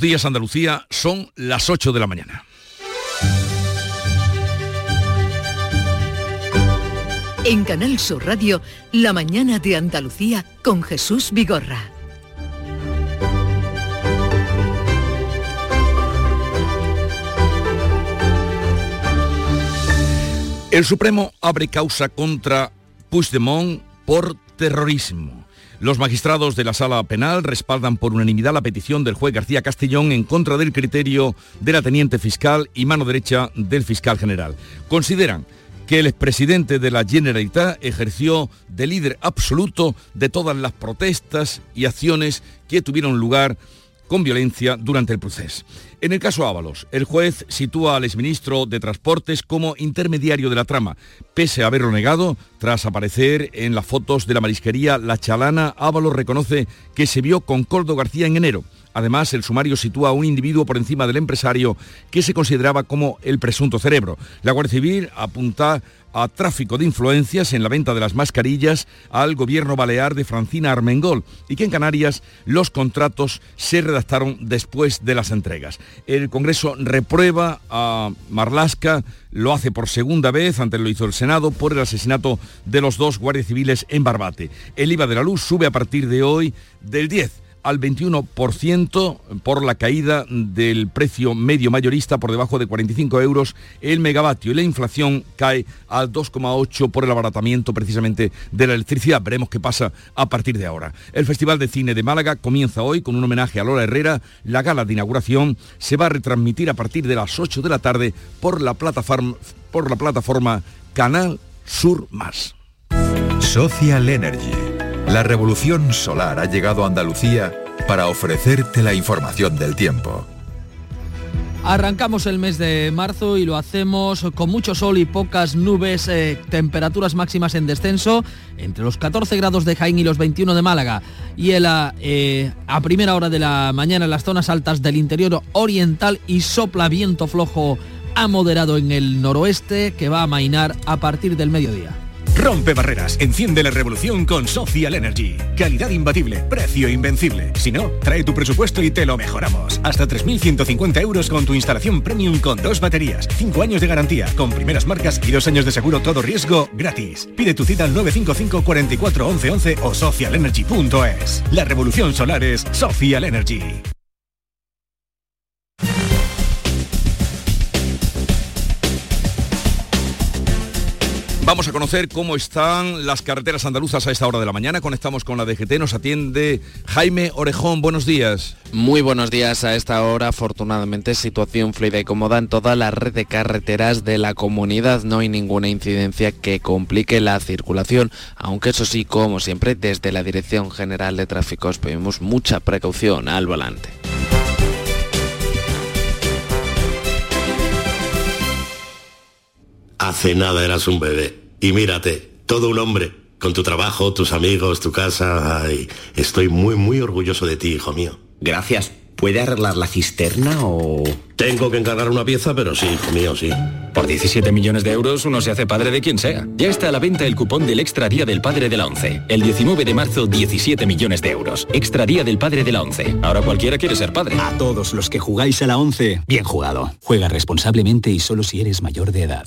Días Andalucía son las 8 de la mañana. En Canal Sur Radio, La mañana de Andalucía con Jesús Vigorra. El Supremo abre causa contra Puigdemont por terrorismo. Los magistrados de la sala penal respaldan por unanimidad la petición del juez García Castellón en contra del criterio de la teniente fiscal y mano derecha del fiscal general. Consideran que el expresidente de la Generalitat ejerció de líder absoluto de todas las protestas y acciones que tuvieron lugar con violencia durante el proceso. En el caso Ábalos, el juez sitúa al exministro de Transportes como intermediario de la trama. Pese a haberlo negado, tras aparecer en las fotos de la marisquería La Chalana, Ábalos reconoce que se vio con Coldo García en enero. Además, el sumario sitúa a un individuo por encima del empresario que se consideraba como el presunto cerebro. La Guardia Civil apunta a tráfico de influencias en la venta de las mascarillas al gobierno balear de Francina Armengol y que en Canarias los contratos se redactaron después de las entregas. El Congreso reprueba a Marlasca, lo hace por segunda vez, antes lo hizo el Senado, por el asesinato de los dos guardias civiles en Barbate. El IVA de la luz sube a partir de hoy del 10 al 21% por la caída del precio medio mayorista por debajo de 45 euros el megavatio y la inflación cae al 2,8 por el abaratamiento precisamente de la electricidad. Veremos qué pasa a partir de ahora. El Festival de Cine de Málaga comienza hoy con un homenaje a Lola Herrera. La gala de inauguración se va a retransmitir a partir de las 8 de la tarde por la plataforma, por la plataforma Canal Sur Más. Social Energy la revolución solar ha llegado a Andalucía para ofrecerte la información del tiempo. Arrancamos el mes de marzo y lo hacemos con mucho sol y pocas nubes, eh, temperaturas máximas en descenso entre los 14 grados de Jaén y los 21 de Málaga. Y eh, a primera hora de la mañana en las zonas altas del interior oriental y sopla viento flojo a moderado en el noroeste que va a mainar a partir del mediodía. Rompe barreras, enciende la revolución con Social Energy. Calidad imbatible, precio invencible. Si no, trae tu presupuesto y te lo mejoramos. Hasta 3.150 euros con tu instalación premium con dos baterías, 5 años de garantía, con primeras marcas y dos años de seguro todo riesgo gratis. Pide tu cita al 955 44 11 11 o socialenergy.es. La revolución solar es Social Energy. Vamos a conocer cómo están las carreteras andaluzas a esta hora de la mañana. Conectamos con la DGT, nos atiende Jaime Orejón. Buenos días. Muy buenos días a esta hora. Afortunadamente, situación fluida y cómoda en toda la red de carreteras de la comunidad. No hay ninguna incidencia que complique la circulación, aunque eso sí, como siempre, desde la Dirección General de Tráficos pedimos mucha precaución al volante. Hace nada eras un bebé. Y mírate, todo un hombre, con tu trabajo, tus amigos, tu casa. Ay, estoy muy, muy orgulloso de ti, hijo mío. Gracias. ¿Puede arreglar la cisterna o...? Tengo que encargar una pieza, pero sí, hijo mío, sí. Por 17 millones de euros uno se hace padre de quien sea. Ya está a la venta el cupón del Extra Día del Padre de la ONCE. El 19 de marzo, 17 millones de euros. Extra Día del Padre de la ONCE. Ahora cualquiera quiere ser padre. A todos los que jugáis a la ONCE, bien jugado. Juega responsablemente y solo si eres mayor de edad.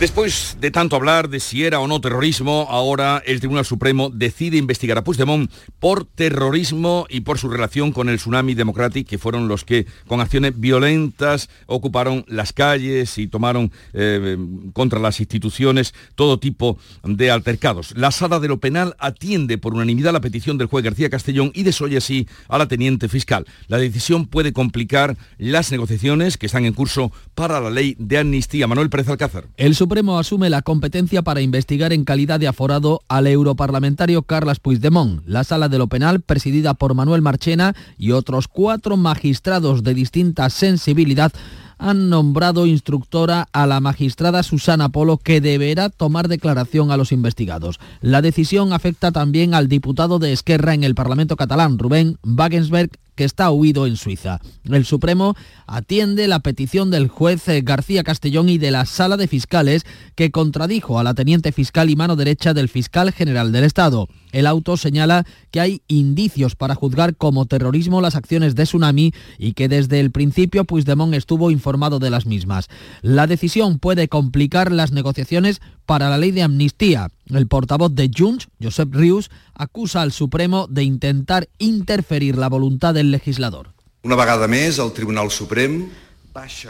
Después de tanto hablar de si era o no terrorismo, ahora el Tribunal Supremo decide investigar a Puigdemont por terrorismo y por su relación con el Tsunami Democratic, que fueron los que con acciones violentas ocuparon las calles y tomaron eh, contra las instituciones todo tipo de altercados. La sala de lo penal atiende por unanimidad la petición del juez García Castellón y desoye así a la teniente fiscal. La decisión puede complicar las negociaciones que están en curso para la ley de amnistía. Manuel Pérez Alcázar. Supremo asume la competencia para investigar en calidad de aforado al europarlamentario Carles Puigdemont. La sala de lo penal, presidida por Manuel Marchena y otros cuatro magistrados de distinta sensibilidad, han nombrado instructora a la magistrada Susana Polo que deberá tomar declaración a los investigados. La decisión afecta también al diputado de Esquerra en el Parlamento catalán, Rubén Wagensberg, que está huido en Suiza. El Supremo atiende la petición del juez eh, García Castellón y de la Sala de Fiscales que contradijo a la teniente fiscal y mano derecha del fiscal general del Estado. El auto señala que hay indicios para juzgar como terrorismo las acciones de Tsunami y que desde el principio Puigdemont estuvo informado de las mismas. La decisión puede complicar las negociaciones para la ley de amnistía. El portavoz de Junts, Josep Rius, acusa al Supremo de intentar interferir la voluntad del legislador. Una el Tribunal Suprem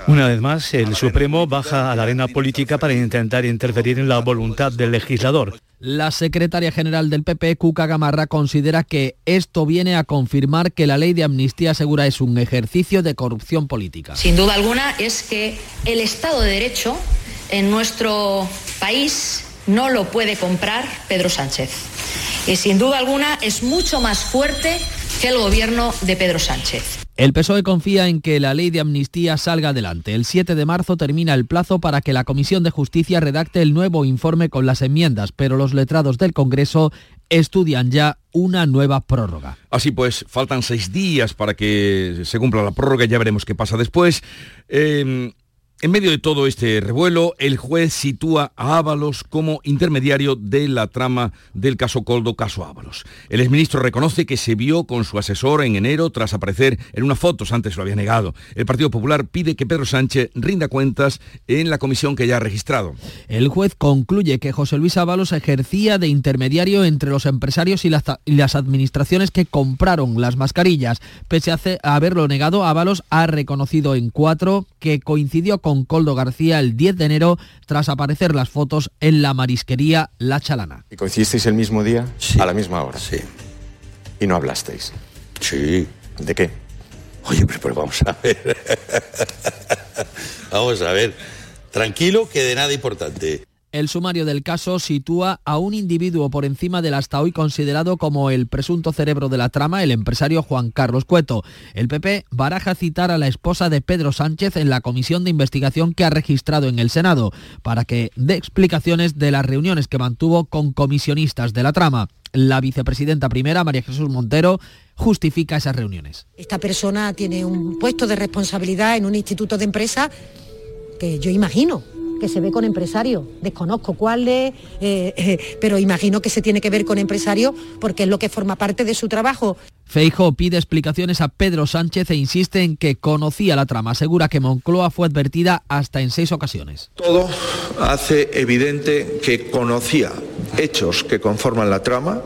una vez más, el Supremo baja a la arena política para intentar interferir en la voluntad del legislador. La secretaria general del PP, Cuca Gamarra, considera que esto viene a confirmar que la ley de amnistía segura es un ejercicio de corrupción política. Sin duda alguna es que el Estado de Derecho en nuestro país no lo puede comprar Pedro Sánchez. Y sin duda alguna es mucho más fuerte que el gobierno de Pedro Sánchez. El PSOE confía en que la ley de amnistía salga adelante. El 7 de marzo termina el plazo para que la Comisión de Justicia redacte el nuevo informe con las enmiendas, pero los letrados del Congreso estudian ya una nueva prórroga. Así pues, faltan seis días para que se cumpla la prórroga, ya veremos qué pasa después. Em, en medio de todo este revuelo, el juez sitúa a Ábalos como intermediario de la trama del caso Coldo, caso Ábalos. El exministro reconoce que se vio con su asesor en enero tras aparecer en unas fotos, antes lo había negado. El Partido Popular pide que Pedro Sánchez rinda cuentas en la comisión que ya ha registrado. El juez concluye que José Luis Ábalos ejercía de intermediario entre los empresarios y las, administraciones que compraron las mascarillas. Pese a haberlo negado, Ábalos ha reconocido en cuatro que coincidió con con Coldo García el 10 de enero tras aparecer las fotos en la marisquería La Chalana. ¿Y coincidisteis el mismo día? A la misma hora. Sí. ¿Y no hablasteis? Sí. ¿De qué? Oye, pero vamos a ver. vamos a ver. Tranquilo, que de nada importante. El sumario del caso sitúa a un individuo por encima del hasta hoy considerado como el presunto cerebro de la trama, el empresario Juan Carlos Cueto. El PP baraja citar a la esposa de Pedro Sánchez en la comisión de investigación que ha registrado en el Senado para que dé explicaciones de las reuniones que mantuvo con comisionistas de la trama. La vicepresidenta primera, María Jesús Montero, justifica esas reuniones. Esta persona tiene un puesto de responsabilidad en un instituto de empresa que yo imagino que se ve con empresarios. Desconozco cuáles, eh, eh, pero imagino que se tiene que ver con empresarios porque es lo que forma parte de su trabajo. Feijo pide explicaciones a Pedro Sánchez e insiste en que conocía la trama. Asegura que Moncloa fue advertida hasta en seis ocasiones. Todo hace evidente que conocía hechos que conforman la trama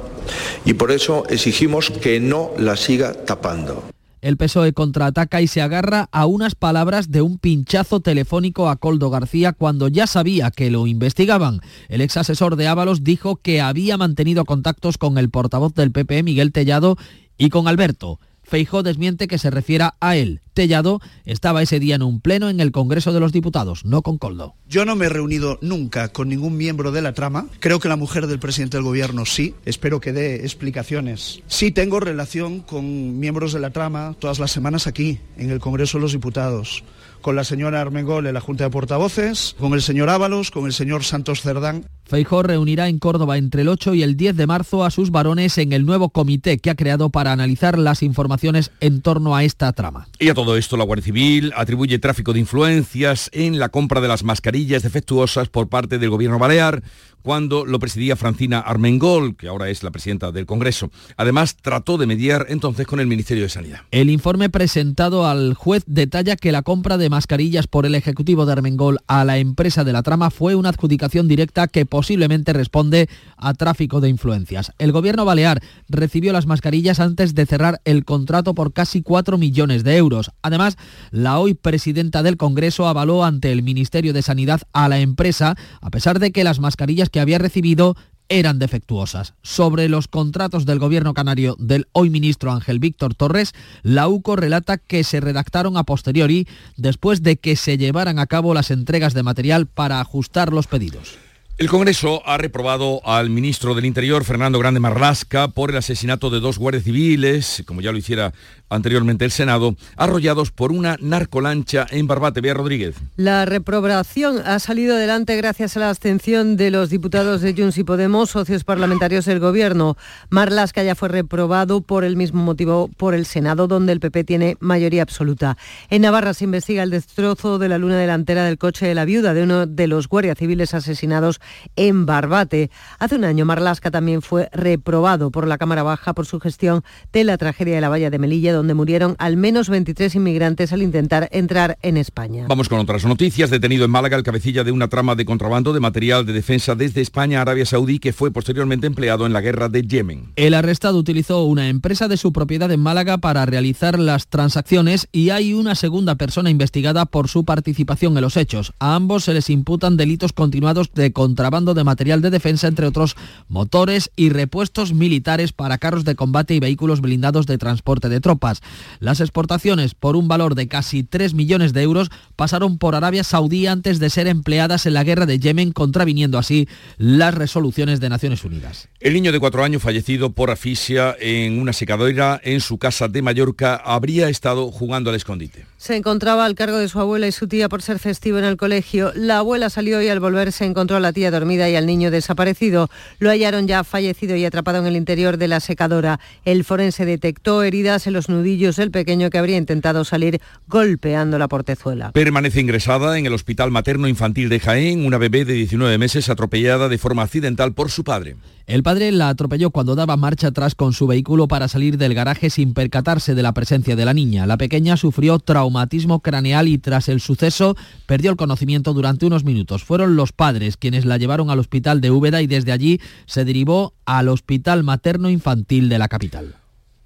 y por eso exigimos que no la siga tapando. El PSOE contraataca y se agarra a unas palabras de un pinchazo telefónico a Coldo García cuando ya sabía que lo investigaban. El ex asesor de Ábalos dijo que había mantenido contactos con el portavoz del PP, Miguel Tellado, y con Alberto. Feijó desmiente que se refiera a él. Tellado estaba ese día en un pleno en el Congreso de los Diputados, no con Coldo. Yo no me he reunido nunca con ningún miembro de la trama. Creo que la mujer del presidente del gobierno sí. Espero que dé explicaciones. Sí tengo relación con miembros de la trama todas las semanas aquí, en el Congreso de los Diputados con la señora Armengol en la Junta de Portavoces, con el señor Ábalos, con el señor Santos Cerdán. Feijó reunirá en Córdoba entre el 8 y el 10 de marzo a sus varones en el nuevo comité que ha creado para analizar las informaciones en torno a esta trama. Y a todo esto, la Guardia Civil atribuye tráfico de influencias en la compra de las mascarillas defectuosas por parte del gobierno balear cuando lo presidía Francina Armengol, que ahora es la presidenta del Congreso. Además, trató de mediar entonces con el Ministerio de Sanidad. El informe presentado al juez detalla que la compra de mascarillas por el Ejecutivo de Armengol a la empresa de la trama fue una adjudicación directa que posiblemente responde a tráfico de influencias. El gobierno balear recibió las mascarillas antes de cerrar el contrato por casi 4 millones de euros. Además, la hoy presidenta del Congreso avaló ante el Ministerio de Sanidad a la empresa, a pesar de que las mascarillas que había recibido eran defectuosas. Sobre los contratos del gobierno canario del hoy ministro Ángel Víctor Torres, la UCO relata que se redactaron a posteriori después de que se llevaran a cabo las entregas de material para ajustar los pedidos. El Congreso ha reprobado al ministro del Interior, Fernando Grande Marlasca, por el asesinato de dos guardias civiles, como ya lo hiciera anteriormente el Senado, arrollados por una narcolancha en Barbate. Bea Rodríguez. La reprobación ha salido adelante gracias a la abstención de los diputados de Junts y Podemos, socios parlamentarios del Gobierno. Marlasca ya fue reprobado por el mismo motivo por el Senado, donde el PP tiene mayoría absoluta. En Navarra se investiga el destrozo de la luna delantera del coche de la viuda de uno de los guardias civiles asesinados en Barbate. Hace un año Marlasca también fue reprobado por la Cámara Baja por su gestión de la tragedia de la valla de Melilla, donde murieron al menos 23 inmigrantes al intentar entrar en España. Vamos con otras noticias. Detenido en Málaga el cabecilla de una trama de contrabando de material de defensa desde España a Arabia Saudí que fue posteriormente empleado en la guerra de Yemen. El arrestado utilizó una empresa de su propiedad en Málaga para realizar las transacciones y hay una segunda persona investigada por su participación en los hechos. A ambos se les imputan delitos continuados de contrabando de material de defensa, entre otros motores y repuestos militares para carros de combate y vehículos blindados de transporte de tropas. Las exportaciones por un valor de casi 3 millones de euros pasaron por Arabia Saudí antes de ser empleadas en la guerra de Yemen, contraviniendo así las resoluciones de Naciones Unidas. El niño de cuatro años fallecido por asfixia en una secadora en su casa de Mallorca habría estado jugando al escondite. Se encontraba al cargo de su abuela y su tía por ser festivo en el colegio. La abuela salió y al volver se encontró a la tía dormida y al niño desaparecido. Lo hallaron ya fallecido y atrapado en el interior de la secadora. El forense detectó heridas en los nudillos del pequeño que habría intentado salir golpeando la portezuela. Permanece ingresada en el Hospital Materno Infantil de Jaén una bebé de 19 meses atropellada de forma accidental por su padre. El padre la atropelló cuando daba marcha atrás con su vehículo para salir del garaje sin percatarse de la presencia de la niña. La pequeña sufrió traumatismo craneal y tras el suceso perdió el conocimiento durante unos minutos. Fueron los padres quienes la llevaron al hospital de Úbeda y desde allí se derivó al Hospital Materno Infantil de la capital.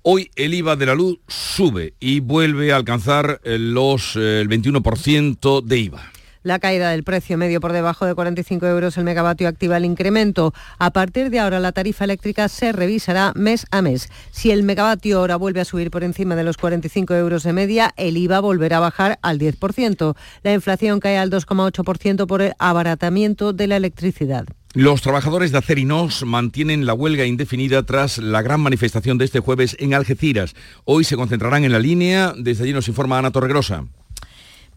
Hoy el IVA de la luz sube y vuelve a alcanzar eh, los, eh, el 21% de IVA. La caída del precio medio por debajo de 45 euros el megavatio activa el incremento. A partir de ahora la tarifa eléctrica se revisará mes a mes. Si el megavatio hora vuelve a subir por encima de los 45 euros de media, el IVA volverá a bajar al 10%. La inflación cae al 2,8% por el abaratamiento de la electricidad. Los trabajadores de Acerinos mantienen la huelga indefinida tras la gran manifestación de este jueves en Algeciras. Hoy se concentrarán en la línea. Desde allí nos informa Ana Torregrosa.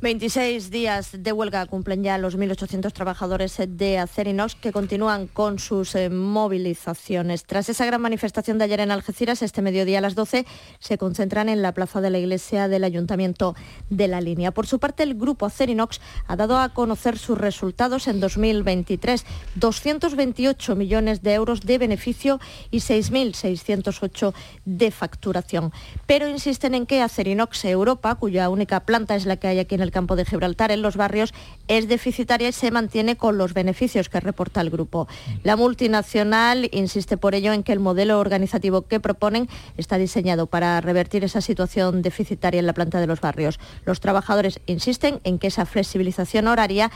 26 días de huelga cumplen ya los 1.800 trabajadores de Acerinox que continúan con sus eh, movilizaciones. Tras esa gran manifestación de ayer en Algeciras, este mediodía a las 12 se concentran en la plaza de la iglesia del Ayuntamiento de la Línea. Por su parte, el grupo Acerinox ha dado a conocer sus resultados en 2023. 228 millones de euros de beneficio y 6.608 de facturación. Pero insisten en que Acerinox Europa, cuya única planta es la que hay aquí en el el campo de Gibraltar, en los barrios, es deficitaria y se mantiene con los beneficios que reporta el grupo. La multinacional insiste por ello en que el modelo organizativo que proponen está diseñado para revertir esa situación deficitaria en la planta de los barrios. Los trabajadores insisten en que esa flexibilización horaria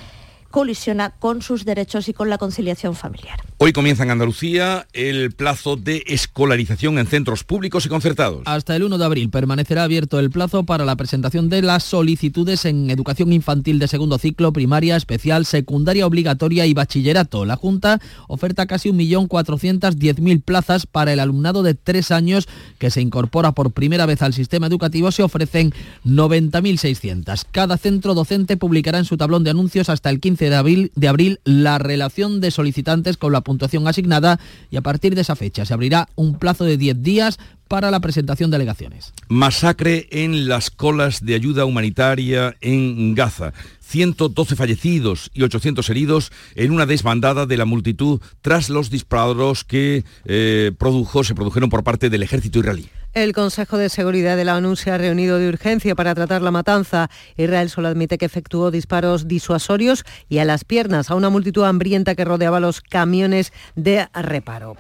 colisiona con sus derechos y con la conciliación familiar. Hoy comienza en Andalucía el plazo de escolarización en centros públicos y concertados. Hasta el 1 de abril permanecerá abierto el plazo para la presentación de las solicitudes en educación infantil de segundo ciclo, primaria, especial, secundaria obligatoria y bachillerato. La Junta oferta casi 1.410.000 plazas para el alumnado de tres años que se incorpora por primera vez al sistema educativo. Se ofrecen 90.600. Cada centro docente publicará en su tablón de anuncios hasta el 15 de abril, de abril la relación de solicitantes con la puntuación asignada y a partir de esa fecha se abrirá un plazo de 10 días para la presentación de alegaciones. Masacre en las colas de ayuda humanitaria en Gaza. 112 fallecidos y 800 heridos en una desbandada de la multitud tras los disparos que eh, produjo, se produjeron por parte del ejército israelí. El Consejo de Seguridad de la ONU se ha reunido de urgencia para tratar la matanza. Israel solo admite que efectuó disparos disuasorios y a las piernas a una multitud hambrienta que rodeaba los camiones de reparo.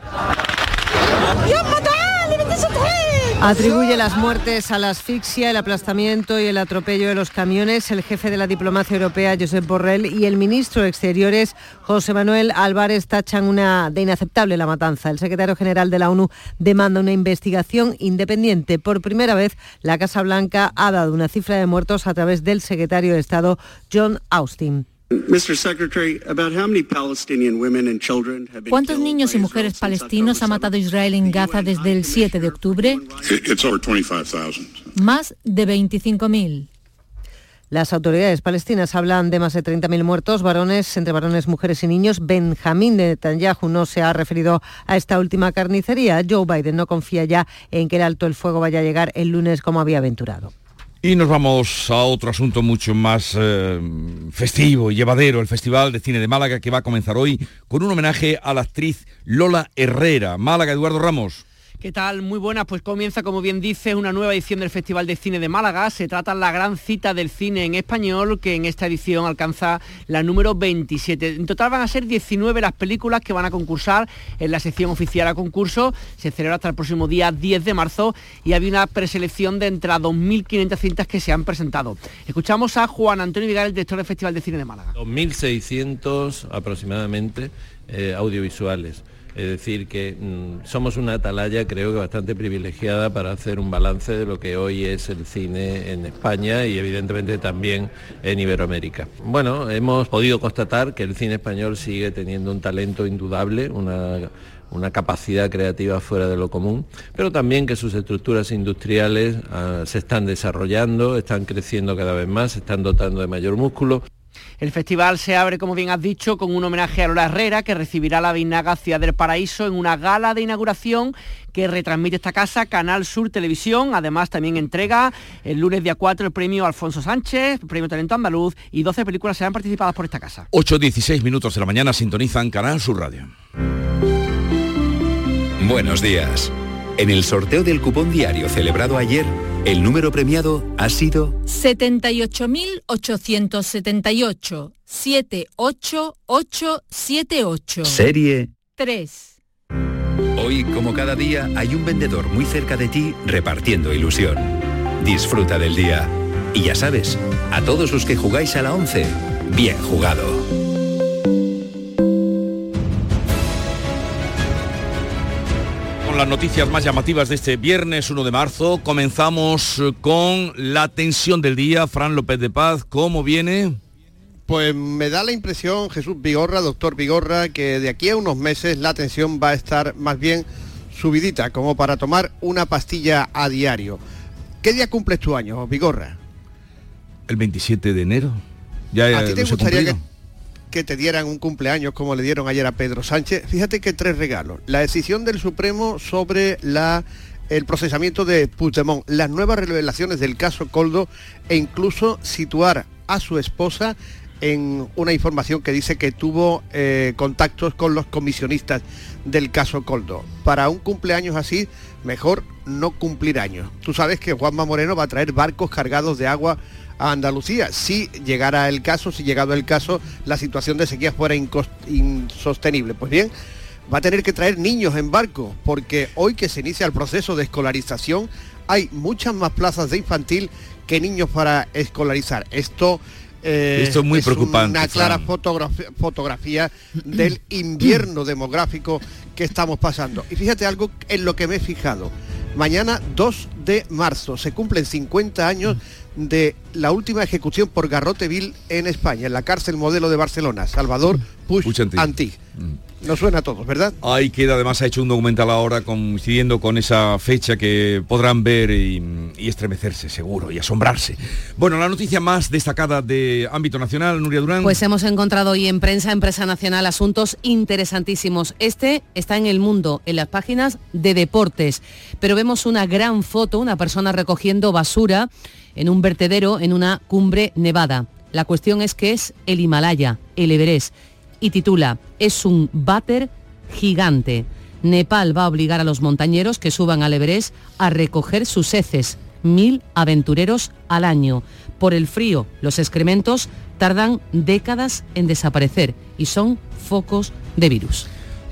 Atribuye las muertes a la asfixia, el aplastamiento y el atropello de los camiones el jefe de la diplomacia europea, Josep Borrell, y el ministro de Exteriores, José Manuel Álvarez, tachan una de inaceptable la matanza. El secretario general de la ONU demanda una investigación independiente. Por primera vez, la Casa Blanca ha dado una cifra de muertos a través del secretario de Estado, John Austin. ¿Cuántos niños y mujeres palestinos ha matado Israel en Gaza desde el 7 de octubre? más de 25.000. Las autoridades palestinas hablan de más de 30.000 muertos, varones, entre varones, mujeres y niños. Benjamín Netanyahu no se ha referido a esta última carnicería. Joe Biden no confía ya en que el alto el fuego vaya a llegar el lunes como había aventurado. Y nos vamos a otro asunto mucho más eh, festivo y llevadero, el Festival de Cine de Málaga que va a comenzar hoy con un homenaje a la actriz Lola Herrera. Málaga, Eduardo Ramos. ¿Qué tal? Muy buenas. Pues comienza, como bien dice, una nueva edición del Festival de Cine de Málaga. Se trata de la gran cita del cine en español, que en esta edición alcanza la número 27. En total van a ser 19 las películas que van a concursar en la sección oficial a concurso. Se celebra hasta el próximo día 10 de marzo y había una preselección de entre 2.500 cintas que se han presentado. Escuchamos a Juan Antonio Vigal, el director del Festival de Cine de Málaga. 2.600 aproximadamente eh, audiovisuales es decir, que mm, somos una atalaya creo que bastante privilegiada para hacer un balance de lo que hoy es el cine en España y evidentemente también en Iberoamérica. Bueno, hemos podido constatar que el cine español sigue teniendo un talento indudable, una una capacidad creativa fuera de lo común, pero también que sus estructuras industriales ah, se están desarrollando, están creciendo cada vez más, se están dotando de mayor músculo. El festival se abre, como bien has dicho, con un homenaje a Lola Herrera, que recibirá la Vinaga Ciudad del Paraíso en una gala de inauguración que retransmite esta casa, Canal Sur Televisión. Además, también entrega el lunes día 4 el premio Alfonso Sánchez, el premio Talento Andaluz, y 12 películas serán participadas por esta casa. 8.16 minutos de la mañana sintonizan Canal Sur Radio. Buenos días. En el sorteo del cupón diario celebrado ayer, el número premiado ha sido 78.878 78878. Serie 3. Hoy, como cada día, hay un vendedor muy cerca de ti repartiendo ilusión. Disfruta del día. Y ya sabes, a todos los que jugáis a la 11, bien jugado. Con las noticias más llamativas de este viernes 1 de marzo, comenzamos con la tensión del día. Fran López de Paz, ¿cómo viene? Pues me da la impresión, Jesús Vigorra, doctor Vigorra, que de aquí a unos meses la tensión va a estar más bien subidita, como para tomar una pastilla a diario. ¿Qué día cumples tu año, Vigorra? El 27 de enero. Ya, ¿A ti te gustaría que. Que te dieran un cumpleaños como le dieron ayer a Pedro Sánchez? Fíjate que tres regalos. La decisión del Supremo sobre la el procesamiento de Puigdemont, las nuevas revelaciones del caso Coldo e incluso situar a su esposa en una información que dice que tuvo eh, contactos con los comisionistas del caso Coldo. Para un cumpleaños así, mejor no cumplir años. Tú sabes que Juanma Moreno va a traer barcos cargados de agua a Andalucía. Si llegara el caso, si llegado el caso, la situación de sequía fuera insostenible. Pues bien, va a tener que traer niños en barco, porque hoy que se inicia el proceso de escolarización, hay muchas más plazas de infantil que niños para escolarizar. Esto, eh, Esto es muy preocupante, Una clara fotografía, fotografía del invierno demográfico que estamos pasando. Y fíjate algo en lo que me he fijado. Mañana 2 de marzo se cumplen 50 años de la última ejecución por garrote vil en España, en la cárcel modelo de Barcelona, Salvador Puig Puig. Antich. Nos suena a todos, ¿verdad? Ahí queda, además ha hecho un documental ahora coincidiendo con esa fecha que podrán ver y, y estremecerse, seguro, y asombrarse. Bueno, la noticia más destacada de ámbito nacional, Nuria Durán. Pues hemos encontrado hoy en prensa, empresa nacional, asuntos interesantísimos. Este está en el mundo, en las páginas de deportes, pero vemos una gran foto, una persona recogiendo basura en un vertedero en una cumbre nevada. La cuestión es que es el Himalaya, el Everest, y titula, es un váter gigante. Nepal va a obligar a los montañeros que suban al Everest a recoger sus heces, mil aventureros al año. Por el frío, los excrementos tardan décadas en desaparecer y son focos de virus.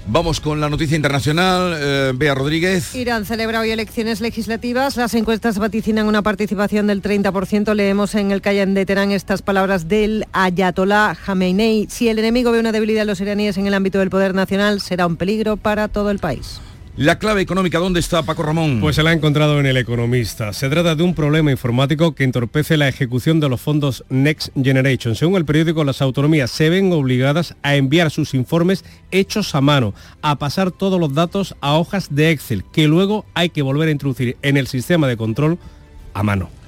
Vamos con la noticia internacional. eh, Bea Rodríguez. Irán celebra hoy elecciones legislativas. Las encuestas vaticinan una participación del 30%. Leemos en el Cayenne de Teherán estas palabras del Ayatollah Khamenei. Si el enemigo ve una debilidad en los iraníes en el ámbito del poder nacional, será un peligro para todo el país. La clave económica, ¿dónde está Paco Ramón? Pues se la ha encontrado en el economista. Se trata de un problema informático que entorpece la ejecución de los fondos Next Generation. Según el periódico, las autonomías se ven obligadas a enviar sus informes hechos a mano, a pasar todos los datos a hojas de Excel, que luego hay que volver a introducir en el sistema de control a mano.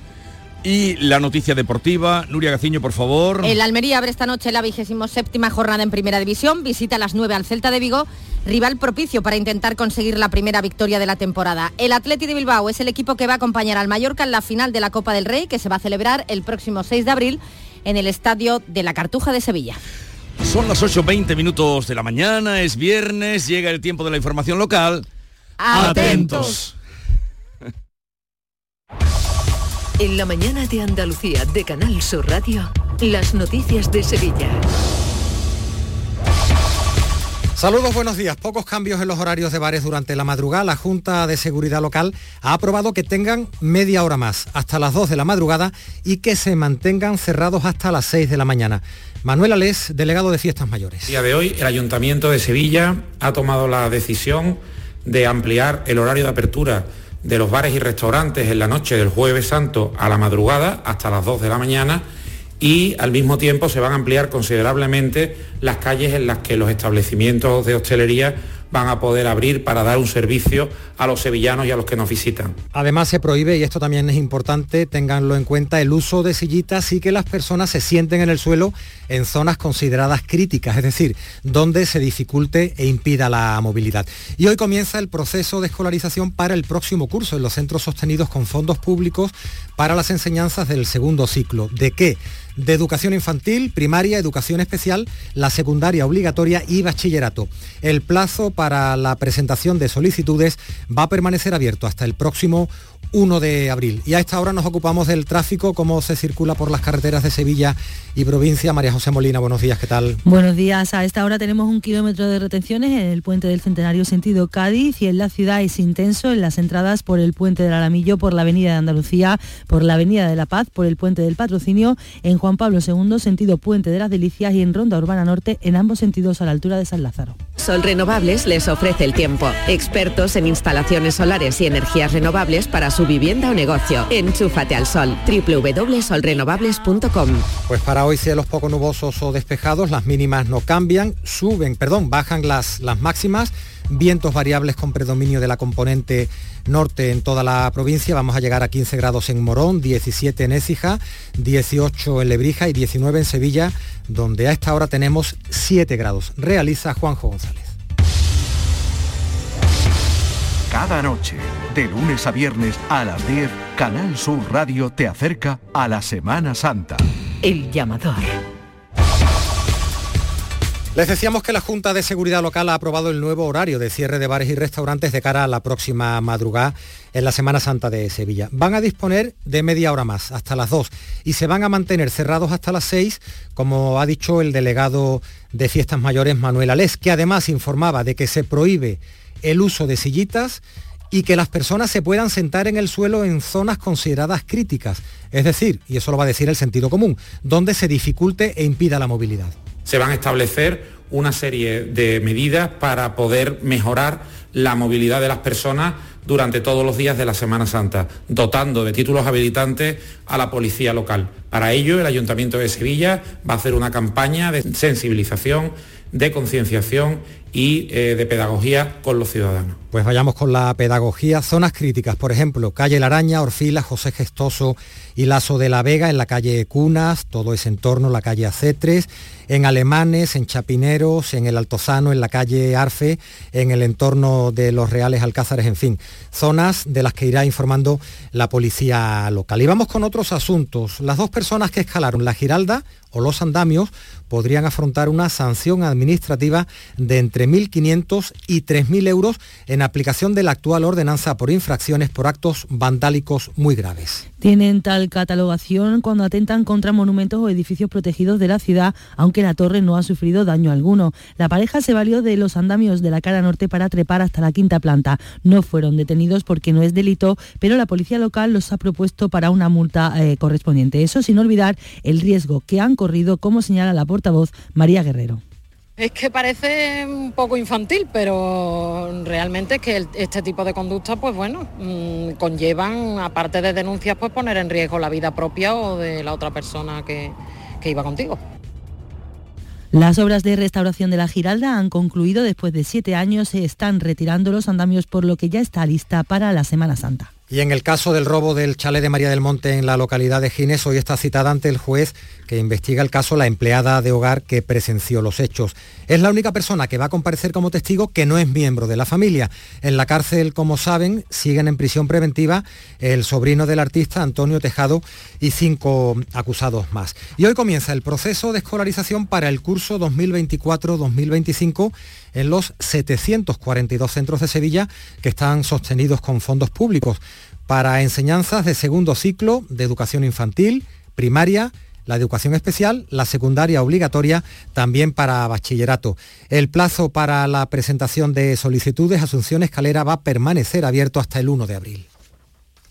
Y la noticia deportiva, Nuria Gaciño, por favor. El Almería abre esta noche la vigésimo séptima jornada en Primera División, visita a las 9 al Celta de Vigo, rival propicio para intentar conseguir la primera victoria de la temporada. El Atleti de Bilbao es el equipo que va a acompañar al Mallorca en la final de la Copa del Rey, que se va a celebrar el próximo 6 de abril en el Estadio de la Cartuja de Sevilla. Son las 8.20 minutos de la mañana, es viernes, llega el tiempo de la información local. Atentos. En la mañana de Andalucía de Canal Sur Radio, las noticias de Sevilla. Saludos, buenos días. Pocos cambios en los horarios de bares durante la madrugada. La Junta de Seguridad Local ha aprobado que tengan media hora más, hasta las 2 de la madrugada, y que se mantengan cerrados hasta las 6 de la mañana. Manuel Alés, delegado de Fiestas Mayores. El día de hoy, el Ayuntamiento de Sevilla ha tomado la decisión de ampliar el horario de apertura de los bares y restaurantes en la noche del jueves santo a la madrugada hasta las 2 de la mañana y al mismo tiempo se van a ampliar considerablemente las calles en las que los establecimientos de hostelería van a poder abrir para dar un servicio a los sevillanos y a los que nos visitan. Además se prohíbe, y esto también es importante, ténganlo en cuenta, el uso de sillitas y que las personas se sienten en el suelo en zonas consideradas críticas, es decir, donde se dificulte e impida la movilidad. Y hoy comienza el proceso de escolarización para el próximo curso en los centros sostenidos con fondos públicos para las enseñanzas del segundo ciclo. ¿De qué? de educación infantil, primaria, educación especial, la secundaria obligatoria y bachillerato. El plazo para la presentación de solicitudes va a permanecer abierto hasta el próximo 1 de abril. Y a esta hora nos ocupamos del tráfico, cómo se circula por las carreteras de Sevilla y provincia. María José Molina, buenos días, ¿qué tal? Buenos días, a esta hora tenemos un kilómetro de retenciones en el puente del Centenario sentido Cádiz y en la ciudad es intenso en las entradas por el puente del Alamillo, por la avenida de Andalucía, por la avenida de la Paz, por el puente del Patrocinio, en Juan Pablo II, sentido puente de las Delicias y en Ronda Urbana Norte, en ambos sentidos a la altura de San Lázaro. Sol Renovables les ofrece el tiempo. Expertos en instalaciones solares y energías renovables para su vivienda o negocio. Enchúfate al sol. www.solrenovables.com Pues para hoy cielos poco nubosos o despejados, las mínimas no cambian, suben, perdón, bajan las, las máximas, vientos variables con predominio de la componente norte en toda la provincia. Vamos a llegar a 15 grados en Morón, 17 en Écija, 18 en Lebrija y 19 en Sevilla, donde a esta hora tenemos 7 grados. Realiza Juanjo González. Cada noche, de lunes a viernes a las 10, Canal Sur Radio te acerca a la Semana Santa. El llamador. Les decíamos que la Junta de Seguridad Local ha aprobado el nuevo horario de cierre de bares y restaurantes de cara a la próxima madrugada en la Semana Santa de Sevilla. Van a disponer de media hora más, hasta las 2, y se van a mantener cerrados hasta las 6, como ha dicho el delegado de Fiestas Mayores Manuel Alés, que además informaba de que se prohíbe el uso de sillitas y que las personas se puedan sentar en el suelo en zonas consideradas críticas, es decir, y eso lo va a decir el sentido común, donde se dificulte e impida la movilidad. Se van a establecer una serie de medidas para poder mejorar la movilidad de las personas durante todos los días de la Semana Santa, dotando de títulos habilitantes a la policía local. Para ello, el Ayuntamiento de Sevilla va a hacer una campaña de sensibilización, de concienciación y eh, de pedagogía con los ciudadanos. Pues vayamos con la pedagogía. Zonas críticas, por ejemplo, calle La Araña, Orfila, José Gestoso y Lazo de la Vega, en la calle Cunas, todo ese entorno, la calle Acetres, en Alemanes, en Chapineros, en el Altozano, en la calle Arfe, en el entorno de los Reales Alcázares, en fin, zonas de las que irá informando la policía local. Y vamos con otros asuntos. Las dos personas que escalaron la Giralda o los andamios podrían afrontar una sanción administrativa de entre 1.500 y 3.000 euros en aplicación de la actual ordenanza por infracciones por actos vandálicos muy graves. Tienen tal catalogación cuando atentan contra monumentos o edificios protegidos de la ciudad, aunque la torre no ha sufrido daño alguno. La pareja se valió de los andamios de la cara norte para trepar hasta la quinta planta. No fueron detenidos porque no es delito, pero la policía local los ha propuesto para una multa eh, correspondiente. Eso sin olvidar el riesgo que han corrido, como señala la portavoz María Guerrero. Es que parece un poco infantil, pero realmente es que este tipo de conductas, pues bueno, mm, conllevan, aparte de denuncias, pues poner en riesgo la vida propia o de la otra persona que, que iba contigo. Las obras de restauración de la Giralda han concluido después de siete años. Se están retirando los andamios, por lo que ya está lista para la Semana Santa. Y en el caso del robo del chalet de María del Monte en la localidad de Gines, hoy está citada ante el juez que investiga el caso la empleada de hogar que presenció los hechos. Es la única persona que va a comparecer como testigo que no es miembro de la familia. En la cárcel, como saben, siguen en prisión preventiva el sobrino del artista Antonio Tejado y cinco acusados más. Y hoy comienza el proceso de escolarización para el curso 2024-2025 en los 742 centros de Sevilla que están sostenidos con fondos públicos para enseñanzas de segundo ciclo de educación infantil, primaria, la educación especial, la secundaria obligatoria, también para bachillerato. El plazo para la presentación de solicitudes Asunción Escalera va a permanecer abierto hasta el 1 de abril.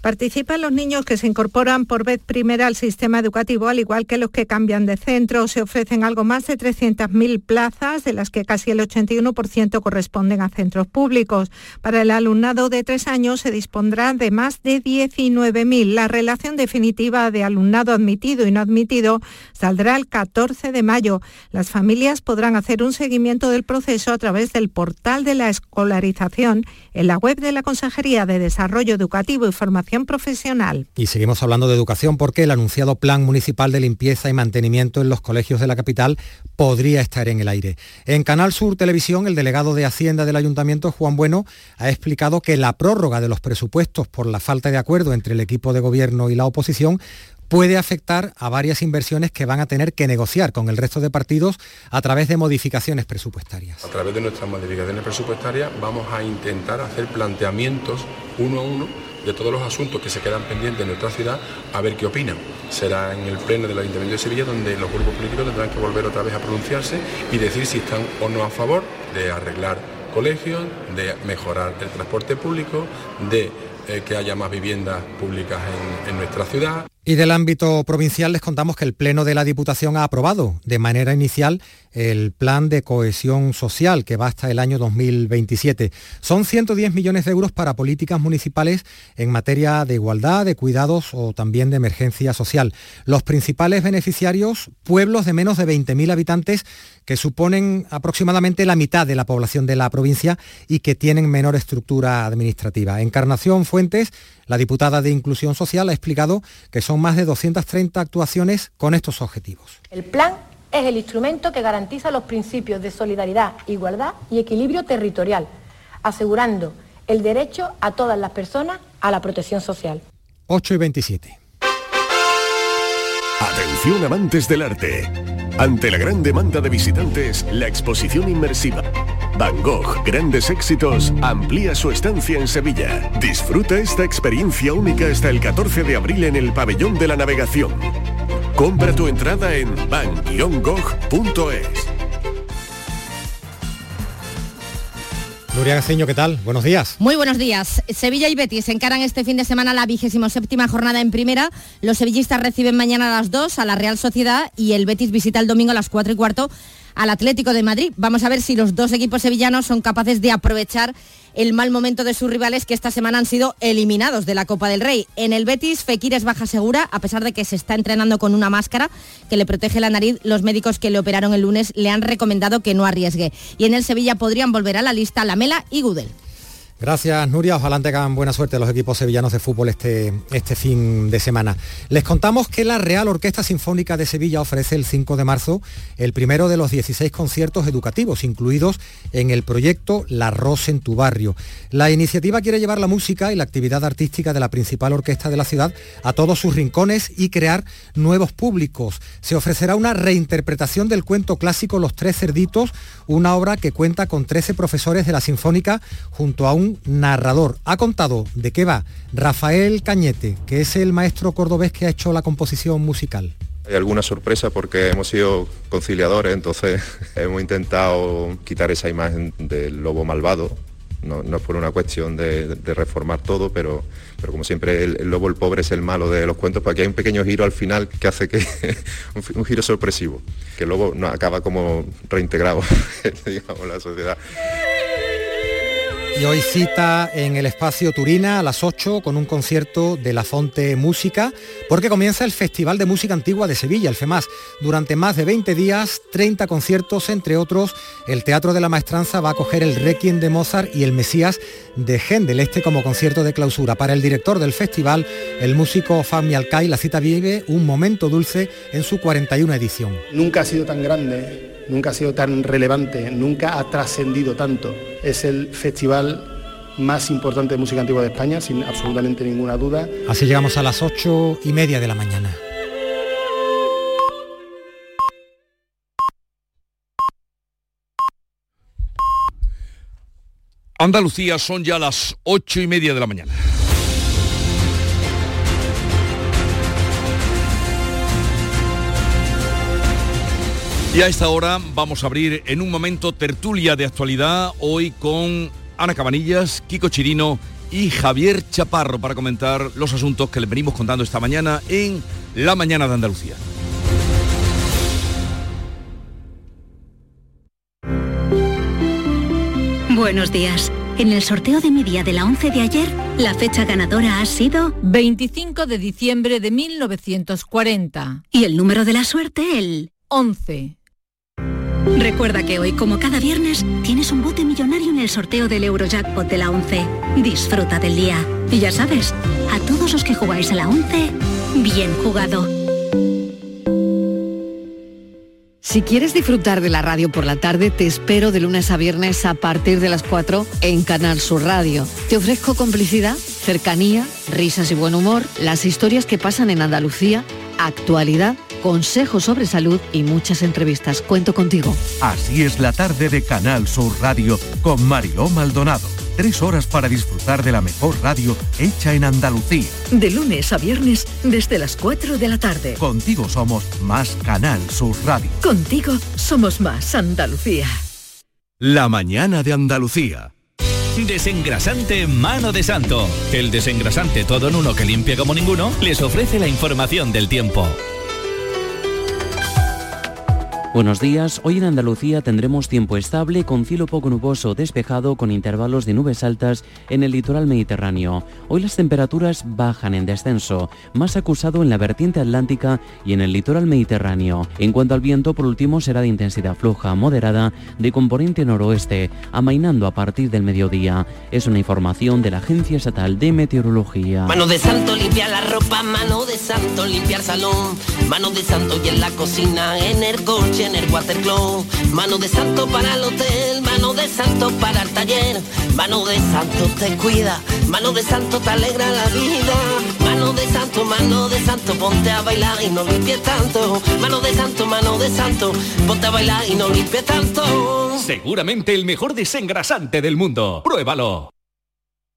Participan los niños que se incorporan por vez primera al sistema educativo, al igual que los que cambian de centro. Se ofrecen algo más de 300.000 plazas, de las que casi el 81% corresponden a centros públicos. Para el alumnado de tres años se dispondrá de más de 19.000. La relación definitiva de alumnado admitido y no admitido saldrá el 14 de mayo. Las familias podrán hacer un seguimiento del proceso a través del portal de la escolarización en la web de la Consejería de Desarrollo Educativo y Formación profesional. Y seguimos hablando de educación porque el anunciado Plan Municipal de Limpieza y Mantenimiento en los colegios de la capital podría estar en el aire. En Canal Sur Televisión, el delegado de Hacienda del Ayuntamiento, Juan Bueno, ha explicado que la prórroga de los presupuestos por la falta de acuerdo entre el equipo de gobierno y la oposición puede afectar a varias inversiones que van a tener que negociar con el resto de partidos a través de modificaciones presupuestarias. A través de nuestras modificaciones presupuestarias vamos a intentar hacer planteamientos uno a uno de todos los asuntos que se quedan pendientes en nuestra ciudad a ver qué opinan. Será en el pleno del Ayuntamiento de Sevilla donde los grupos políticos tendrán que volver otra vez a pronunciarse y decir si están o no a favor de arreglar colegios, de mejorar el transporte público, de eh, que haya más viviendas públicas en nuestra ciudad. Y del ámbito provincial les contamos que el Pleno de la Diputación ha aprobado de manera inicial el plan de cohesión social que va hasta el año 2027. Son 110 millones de euros para políticas municipales en materia de igualdad, de cuidados o también de emergencia social. Los principales beneficiarios, pueblos de menos de 20.000 habitantes que suponen aproximadamente la mitad de la población de la provincia y que tienen menor estructura administrativa. Encarnación Fuentes, la diputada de Inclusión Social, ha explicado que son más de 230 actuaciones con estos objetivos. El plan es el instrumento que garantiza los principios de solidaridad, igualdad y equilibrio territorial, asegurando el derecho a todas las personas a la protección social. 8 y 27. Atención amantes del arte. Ante la gran demanda de visitantes, la exposición inmersiva Van Gogh, grandes éxitos, amplía su estancia en Sevilla. Disfruta esta experiencia única hasta el 14 de abril en el Pabellón de la Navegación. Compra tu entrada en van-gogh.es. Nuria Gaceño, ¿qué tal? Buenos días. Muy buenos días. Sevilla y Betis encaran este fin de semana la vigésimo séptima jornada en primera. Los sevillistas reciben mañana a las 2 a la Real Sociedad y el Betis visita el domingo a las 4 y cuarto al Atlético de Madrid. Vamos a ver si los dos equipos sevillanos son capaces de aprovechar el mal momento de sus rivales que esta semana han sido eliminados de la Copa del Rey. En el Betis, Fekir es baja segura, a pesar de que se está entrenando con una máscara que le protege la nariz. Los médicos que le operaron el lunes le han recomendado que no arriesgue. Y en el Sevilla podrían volver a la lista Lamela y Gudel. Gracias, Nuria. Ojalá tengan buena suerte los equipos sevillanos de fútbol este, este fin de semana. Les contamos que la Real Orquesta Sinfónica de Sevilla ofrece el 5 de marzo el primero de los 16 conciertos educativos incluidos en el proyecto La Rosa en tu barrio. La iniciativa quiere llevar la música y la actividad artística de la principal orquesta de la ciudad a todos sus rincones y crear nuevos públicos. Se ofrecerá una reinterpretación del cuento clásico Los Tres Cerditos, una obra que cuenta con 13 profesores de la Sinfónica junto a un narrador. Ha contado de qué va Rafael Cañete, que es el maestro cordobés que ha hecho la composición musical. Hay alguna sorpresa porque hemos sido conciliadores, entonces hemos intentado quitar esa imagen del lobo malvado. No, es por una cuestión de, reformar todo, pero, pero como siempre el, lobo el pobre es el malo de los cuentos, porque hay un pequeño giro al final que hace que un, un, giro sorpresivo, que el lobo no, acaba como reintegrado, digamos, la sociedad. Y hoy cita en el espacio Turina a las 8 con un concierto de La Fonte Música, porque comienza el Festival de Música Antigua de Sevilla, el FEMAS. Durante más de 20 días, 30 conciertos, entre otros, el Teatro de la Maestranza va a coger el Requiem de Mozart y el Mesías de Händel, este como concierto de clausura. Para el director del festival, el músico Fami Alcai, la cita vive un momento dulce en su 41 edición. Nunca ha sido tan grande nunca ha sido tan relevante, nunca ha trascendido tanto. Es el festival más importante de música antigua de España, sin absolutamente ninguna duda. Así llegamos a las ocho y media de la mañana. Andalucía son ya las ocho y media de la mañana. Y a esta hora vamos a abrir en un momento tertulia de actualidad, hoy con Ana Cabanillas, Kiko Chirino y Javier Chaparro para comentar los asuntos que les venimos contando esta mañana en La Mañana de Andalucía. Buenos días. En el sorteo de mi día de la 11 de ayer, la fecha ganadora ha sido 25 de diciembre de 1940. Y el número de la suerte, el 11. Recuerda que hoy, como cada viernes, tienes un bote millonario en el sorteo del Eurojackpot de la 11. Disfruta del día. Y ya sabes, a todos los que jugáis a la 11, bien jugado. Si quieres disfrutar de la radio por la tarde, te espero de lunes a viernes a partir de las 4 en Canal Sur Radio. Te ofrezco complicidad, cercanía, risas y buen humor, las historias que pasan en Andalucía, actualidad consejos sobre salud y muchas entrevistas. Cuento contigo. Así es la tarde de Canal Sur Radio con Mariló Maldonado. Tres horas para disfrutar de la mejor radio hecha en Andalucía. De lunes a viernes desde las 4 de la tarde. Contigo somos más Canal Sur Radio. Contigo somos más Andalucía. La mañana de Andalucía. Desengrasante Mano de Santo. El desengrasante todo en uno que limpia como ninguno les ofrece la información del tiempo. Buenos días, hoy en Andalucía tendremos tiempo estable con cielo poco nuboso despejado con intervalos de nubes altas en el litoral mediterráneo. Hoy las temperaturas bajan en descenso, más acusado en la vertiente atlántica y en el litoral mediterráneo. En cuanto al viento, por último, será de intensidad floja, moderada, de componente noroeste, amainando a partir del mediodía. Es una información de la Agencia Estatal de Meteorología. Mano de santo limpia la ropa, mano de santo limpiar salón, mano de santo y en la cocina, en el coche en el watercloak. Mano de santo para el hotel, mano de santo para el taller. Mano de santo te cuida, mano de santo te alegra la vida. Mano de santo, mano de santo, ponte a bailar y no limpies tanto. Mano de santo, mano de santo, ponte a bailar y no limpies tanto. Seguramente el mejor desengrasante del mundo. Pruébalo.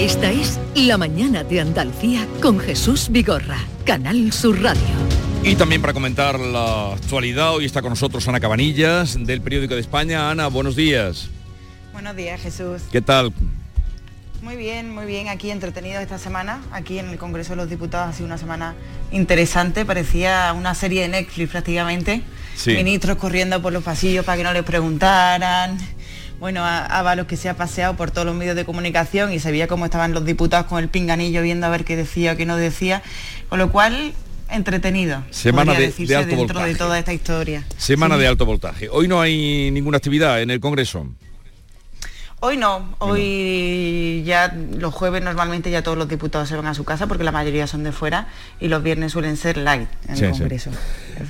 Esta es La Mañana de Andalucía con Jesús Vigorra, Canal Sur Radio. Y también para comentar la actualidad, hoy está con nosotros Ana Cabanillas, del Periódico de España. Ana, buenos días. Buenos días, Jesús. ¿Qué tal? Muy bien, muy bien, aquí entretenido esta semana, aquí en el Congreso de los Diputados ha sido una semana interesante, parecía una serie de Netflix prácticamente, ministros corriendo por los pasillos para que no les preguntaran, bueno, a Ábalos que se ha paseado por todos los medios de comunicación y se veía cómo estaban los diputados con el pinganillo viendo a ver qué decía o qué no decía, con lo cual entretenido. Semana de, decirse alto dentro voltaje. de toda esta historia. Semana Sí. de alto voltaje. Hoy no hay ninguna actividad en el Congreso. Hoy no, hoy ya los jueves normalmente ya todos los diputados se van a su casa porque la mayoría son de fuera y los viernes suelen ser light en Sí, el sí. Congreso.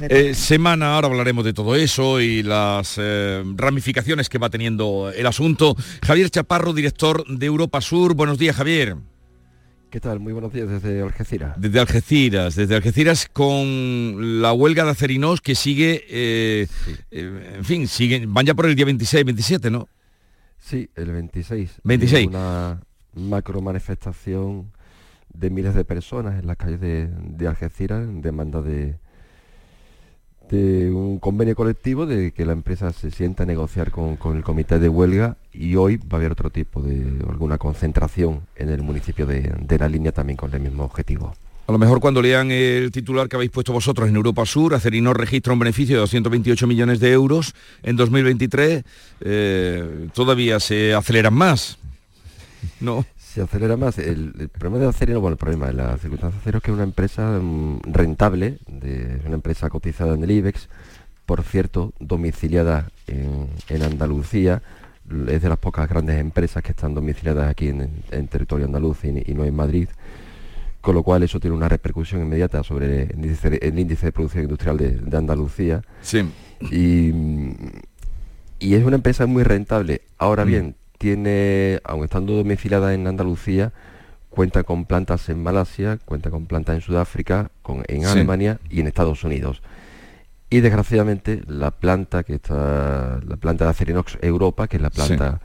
Eh, semana, ahora hablaremos de todo eso y las eh, ramificaciones que va teniendo el asunto. Javier Chaparro, director de Europa Sur. Buenos días, Javier. ¿Qué tal? Muy buenos días desde Algeciras. Desde Algeciras, desde Algeciras con la huelga de acerinos que sigue, eh, eh, en fin, siguen, van ya por el día 26, 27, ¿no? Sí, el 26. 26. Una macro manifestación de miles de personas en las calles de, de Algeciras en demanda de, de un convenio colectivo de que la empresa se sienta a negociar con, el comité de huelga y hoy va a haber otro tipo de alguna concentración en el municipio de, la línea también con el mismo objetivo. A lo mejor cuando lean el titular que habéis puesto vosotros en Europa Sur, Acerino registra un beneficio de 228 millones de euros en 2023, eh, todavía se aceleran más. No se acelera más. El, problema de Acerino, bueno, el problema de la circunstancia de Acero es que es una empresa mm, rentable, una empresa cotizada en el IBEX, por cierto, domiciliada en, Andalucía, es de las pocas grandes empresas que están domiciliadas aquí en, territorio andaluz y, no en Madrid, con lo cual eso tiene una repercusión inmediata sobre el índice, de producción industrial de, Andalucía. Sí. Y, y es una empresa muy rentable. Ahora mm. bien, tiene, aun estando domiciliada en Andalucía, cuenta con plantas en Malasia, cuenta con plantas en Sudáfrica, con, en Alemania y en Estados Unidos. Y desgraciadamente la planta que está, la planta de Acerinox Europa, que es la planta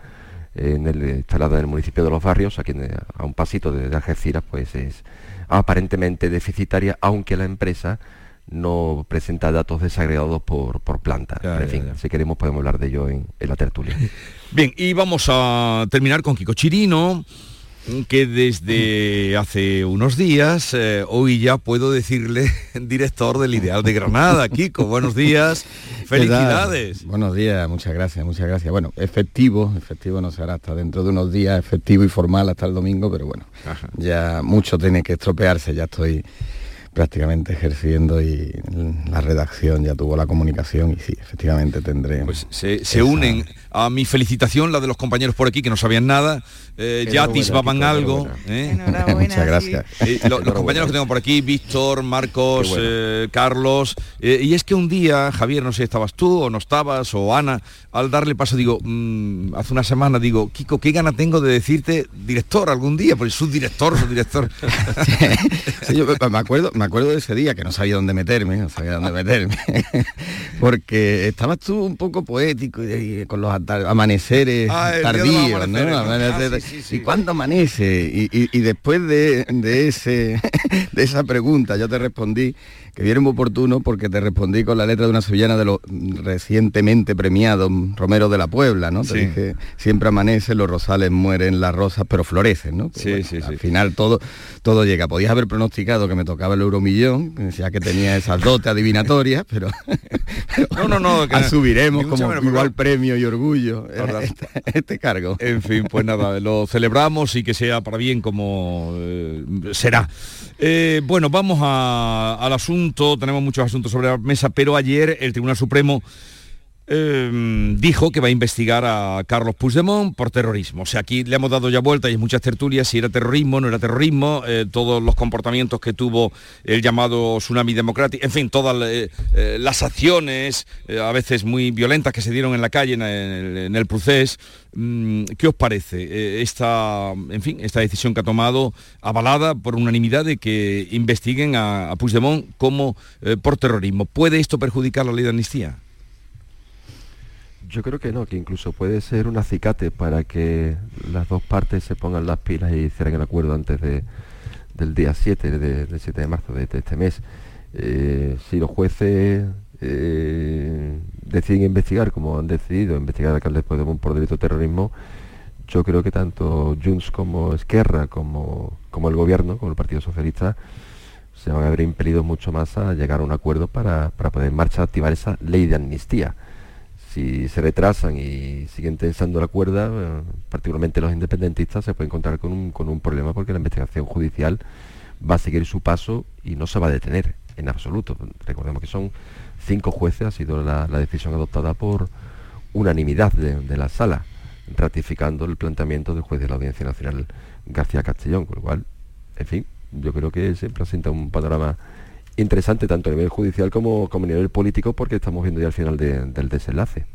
en el, instalada en el municipio de Los Barrios, aquí a un pasito de, Algeciras, pues es aparentemente deficitaria, aunque la empresa no presenta datos desagregados por, por planta. en fin, si queremos podemos hablar de ello en, en la tertulia. Bien, y vamos a terminar con Kiko Chirino que desde hace unos días, eh, hoy ya puedo decirle director del Ideal de Granada. Kiko, buenos días, felicidades. Buenos días, muchas gracias, muchas gracias. Bueno, efectivo, efectivo no será hasta dentro de unos días, efectivo y formal hasta el domingo, pero bueno, ya mucho tiene que estropearse, ya estoy prácticamente ejerciendo y la redacción ya tuvo la comunicación y sí, efectivamente tendré. Pues se, unen a mi felicitación, la de los compañeros por aquí que no sabían nada, eh, ya atisbaban algo. ¿eh? Muchas gracias. Eh, los compañeros que tengo por aquí, Víctor, Marcos, eh, Carlos, y es que un día, Javier, no sé, estabas tú o no estabas, o Ana, al darle paso digo, mm, hace una semana digo, Kiko, qué gana tengo de decirte director algún día, porque subdirector, subdirector. sí, yo me acuerdo, me acuerdo de ese día que no sabía dónde meterme, no sabía dónde meterme, porque estabas tú un poco poético y, con los amaneceres ah, tardíos, ¿no? Ah, ¿Y cuándo amanece? Y, después de, de, ese, de esa pregunta yo te respondí que viene muy oportuno porque te respondí con la letra de una sevillana de los recientemente premiados, Romero de la Puebla, ¿no? Te dije, siempre amanece, los rosales mueren, las rosas, pero florecen, ¿no? sí, sí, al final todo, todo llega. Podías haber pronosticado que me tocaba el euromillón, ya que tenía esas dotes adivinatorias, pero, no, no, no, asubiremos como igual premio y orgullo este, este, cargo. En fin, pues nada, lo celebramos y que sea para bien como eh, será. Eh, bueno, vamos al asunto, tenemos muchos asuntos sobre la mesa, pero ayer el Tribunal Supremo Em, dijo que va a investigar a Carlos Puigdemont por terrorismo. O sea, aquí le hemos dado ya vuelta y hay muchas tertulias si era terrorismo, no era terrorismo, eh, todos los comportamientos que tuvo el llamado tsunami democrático, en fin, todas eh, eh, las acciones, a veces muy violentas que se dieron en la calle, en el, en. Mm, ¿Qué os parece esta, en fin, esta decisión que ha tomado, avalada por unanimidad de que investiguen a, a Puigdemont como por terrorismo? ¿Puede esto perjudicar la ley de amnistía? Yo creo que no, que incluso puede ser un acicate para que las dos partes se pongan las pilas y cierren el acuerdo antes del día 7, del 7 de marzo de, este mes. Eh, si los jueces eh, deciden investigar, como han decidido investigar a Carles Puigdemont por delito de terrorismo, yo creo que tanto Junts como Esquerra, como, como el gobierno, como el Partido Socialista, se van a ver impelidos mucho más a llegar a un acuerdo para, para poner en marcha, activar esa ley de amnistía si se retrasan y siguen tensando la cuerda, eh, particularmente los independentistas se pueden encontrar con un, con un problema porque la investigación judicial va a seguir su paso y no se va a detener en absoluto. Recordemos que son cinco jueces, ha sido la, decisión adoptada por unanimidad de, la sala, ratificando el planteamiento del juez de la Audiencia Nacional García Castellón, con lo cual, en fin, yo creo que se presenta un panorama interesante tanto a nivel judicial como, como a nivel político porque estamos viendo ya el final del desenlace.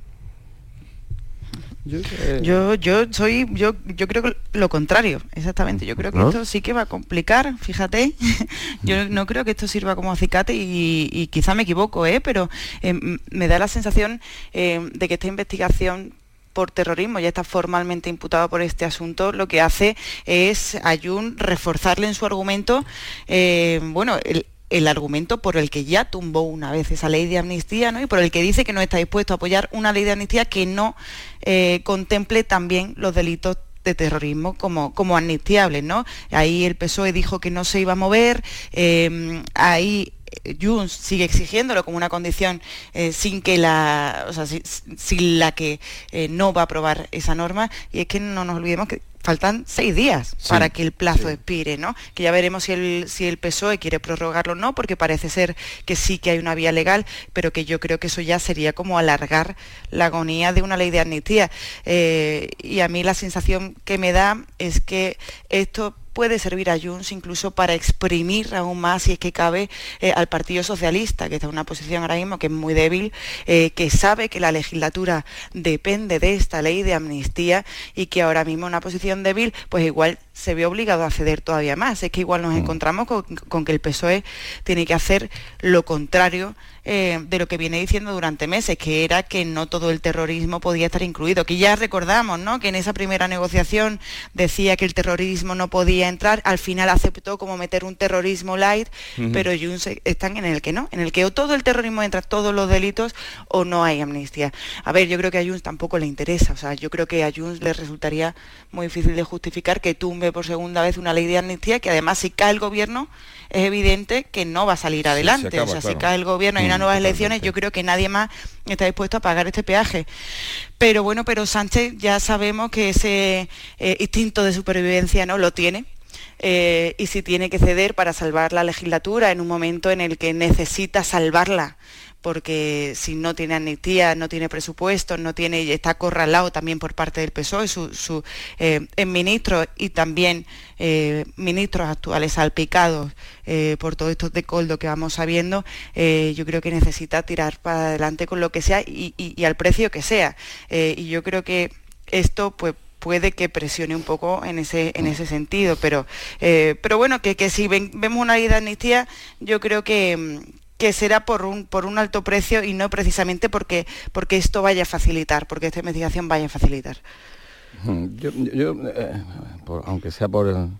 Yo, yo soy, yo, yo creo que lo contrario, exactamente. Yo creo que esto sí que va a complicar, fíjate. yo no creo que esto sirva como acicate y, quizá me equivoco, ¿eh? pero em, me da la sensación em, de que esta investigación por terrorismo, ya está formalmente imputado por este asunto, lo que hace es a Jun reforzarle en su argumento, eh, bueno, el, el argumento por el que ya tumbó una vez esa ley de amnistía ¿no? y por el que dice que no está dispuesto a apoyar una ley de amnistía que no eh, contemple también los delitos de terrorismo como, como amnistiables, ¿no? Ahí el PSOE dijo que no se iba a mover, eh, ahí Junts sigue exigiéndolo como una condición eh, sin que la, o sea, sin, la que no va a aprobar esa norma y es que no nos olvidemos que faltan seis días para que el plazo expire, ¿no? Que ya veremos si el, si el PSOE quiere prorrogarlo o no, porque parece ser que sí que hay una vía legal, pero que yo creo que eso ya sería como alargar la agonía de una ley de amnistía. Eh, y a mí la sensación que me da es que esto puede servir a Junts incluso para exprimir aún más, si es que cabe, eh, al Partido Socialista, que está en una posición ahora mismo que es muy débil, eh, que sabe que la legislatura depende de esta ley de amnistía y que ahora mismo una posición débil, pues igual se ve obligado a ceder todavía más. Es que igual nos mm. encontramos con, que el PSOE tiene que hacer lo contrario eh, de lo que viene diciendo durante meses, que era que no todo el terrorismo podía estar incluido. Que ya recordamos, ¿no? Que en esa primera negociación decía que el terrorismo no podía entrar, al final aceptó como meter un terrorismo light, pero Junts están en el que no, en el que o todo el terrorismo entra, todos los delitos, o no hay amnistía. A ver, yo creo que a Junts tampoco le interesa, o sea, yo creo que a Junts le resultaría muy difícil de justificar que tumbe por segunda vez una ley de amnistía que además si cae el gobierno es evidente que no va a salir adelante. o sea, si cae el gobierno y hay unas mm, nuevas elecciones, yo creo que nadie más está dispuesto a pagar este peaje. Pero bueno, pero Sánchez ya sabemos que ese eh, instinto de supervivencia no lo tiene. Eh, y si tiene que ceder para salvar la legislatura en un momento en el que necesita salvarla porque si no tiene amnistía, no tiene presupuesto, no tiene, está acorralado también por parte del PSOE, su, su eh, ministros y también eh, ministros actuales salpicados eh, por todo esto de que vamos sabiendo, yo creo que necesita tirar para adelante con lo que sea y, al precio que sea. y yo creo que esto pues puede que presione un poco en ese en ese sentido pero pero bueno que, que si vemos una ley de amnistía yo creo que, que será por un, por un alto precio y no precisamente porque, porque esto vaya a facilitar, porque esta investigación vaya a facilitar. Yo, eh, aunque sea por,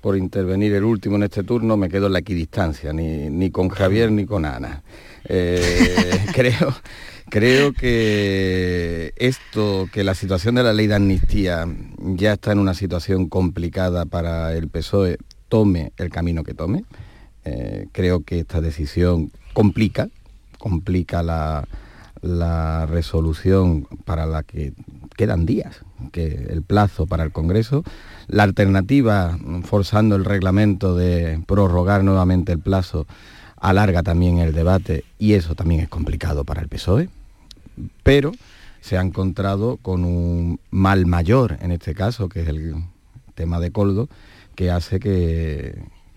por intervenir el último en este turno, me quedo en la equidistancia, ni, ni con Javier ni con Ana. Eh, creo, creo que esto, que la situación de la ley de amnistía ya está en una situación complicada para el PSOE, tome el camino que tome. Eh, creo que esta decisión complica, complica la, resolución para la que quedan días, que el plazo para el Congreso. La alternativa, forzando el reglamento de prorrogar nuevamente el plazo, alarga también el debate y eso también es complicado para el PSOE. Pero se ha encontrado con un mal mayor, en este caso, que es el tema de Coldo, que hace que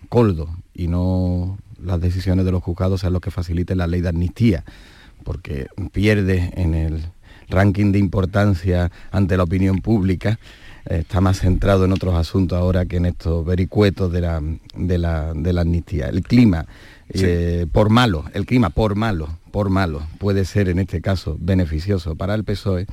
Coldo y no las decisiones de los juzgados sean los que faciliten la ley de amnistía, porque pierde en el ranking de importancia ante la opinión pública, está más centrado en otros asuntos ahora que en estos vericuetos de la, de la, amnistía. El clima, eh, por malo, el clima por malo, por malo, puede ser en este caso beneficioso para el PSOE,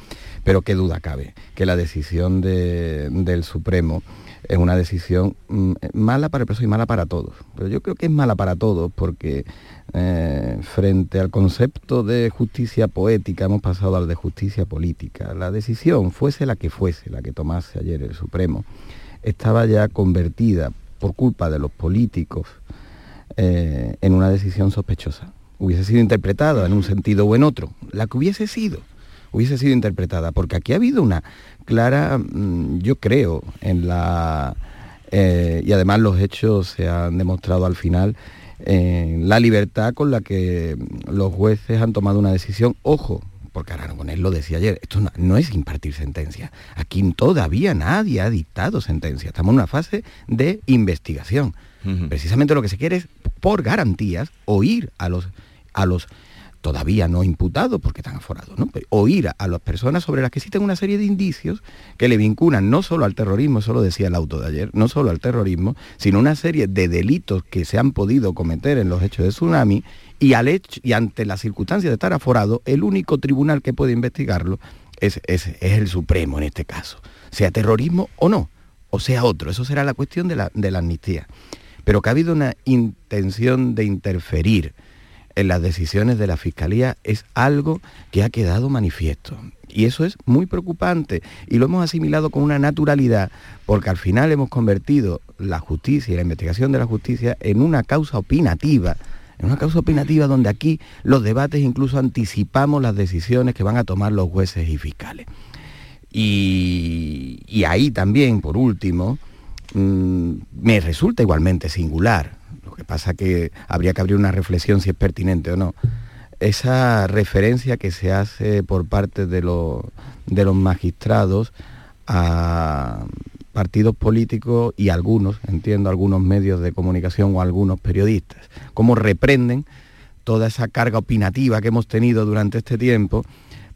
pero qué duda cabe que la decisión del Supremo es una decisión mm, mala para el PSOE y mala para todos. Pero yo creo que es mala para todos porque eh, frente al concepto de justicia poética hemos pasado al de justicia política. La decisión, fuese la que fuese, la que tomase ayer el Supremo, estaba ya convertida por culpa de los políticos eh, en una decisión sospechosa. Hubiese sido interpretada en un sentido o en otro, la que hubiese sido hubiese sido interpretada, porque aquí ha habido una clara, mm, yo creo, en la... Eh, y además los hechos se han demostrado al final, en la libertad con la que los jueces han tomado una decisión. Ojo, porque él lo decía ayer, esto no, es impartir sentencia. Aquí todavía nadie ha dictado sentencia. Estamos en una fase de investigación. Precisamente lo que se quiere es, por garantías, oír a los, a los todavía no imputados porque están aforados, ¿no? oír a, las personas sobre las que existen una serie de indicios que le vinculan no solo al terrorismo, eso lo decía el auto de ayer, no solo al terrorismo, sino una serie de delitos que se han podido cometer en los hechos de tsunami y, y ante la circunstancia de estar aforado, el único tribunal que puede investigarlo es, es, el Supremo en este caso, sea terrorismo o no, o sea otro, eso será la cuestión de la, de la amnistía. Pero que ha habido una intención de interferir, en las decisiones de la Fiscalía es algo que ha quedado manifiesto. Y eso es muy preocupante y lo hemos asimilado con una naturalidad porque al final hemos convertido la justicia y la investigación de la justicia en una causa opinativa, en una causa opinativa donde aquí los debates incluso anticipamos las decisiones que van a tomar los jueces y fiscales. Y, ahí también, por último, mm, me resulta igualmente singular lo que pasa que habría que abrir una reflexión si es pertinente o no. Esa referencia que se hace por parte de, de los magistrados a partidos políticos y algunos, entiendo, algunos medios de comunicación o algunos periodistas, cómo reprenden toda esa carga opinativa que hemos tenido durante este tiempo,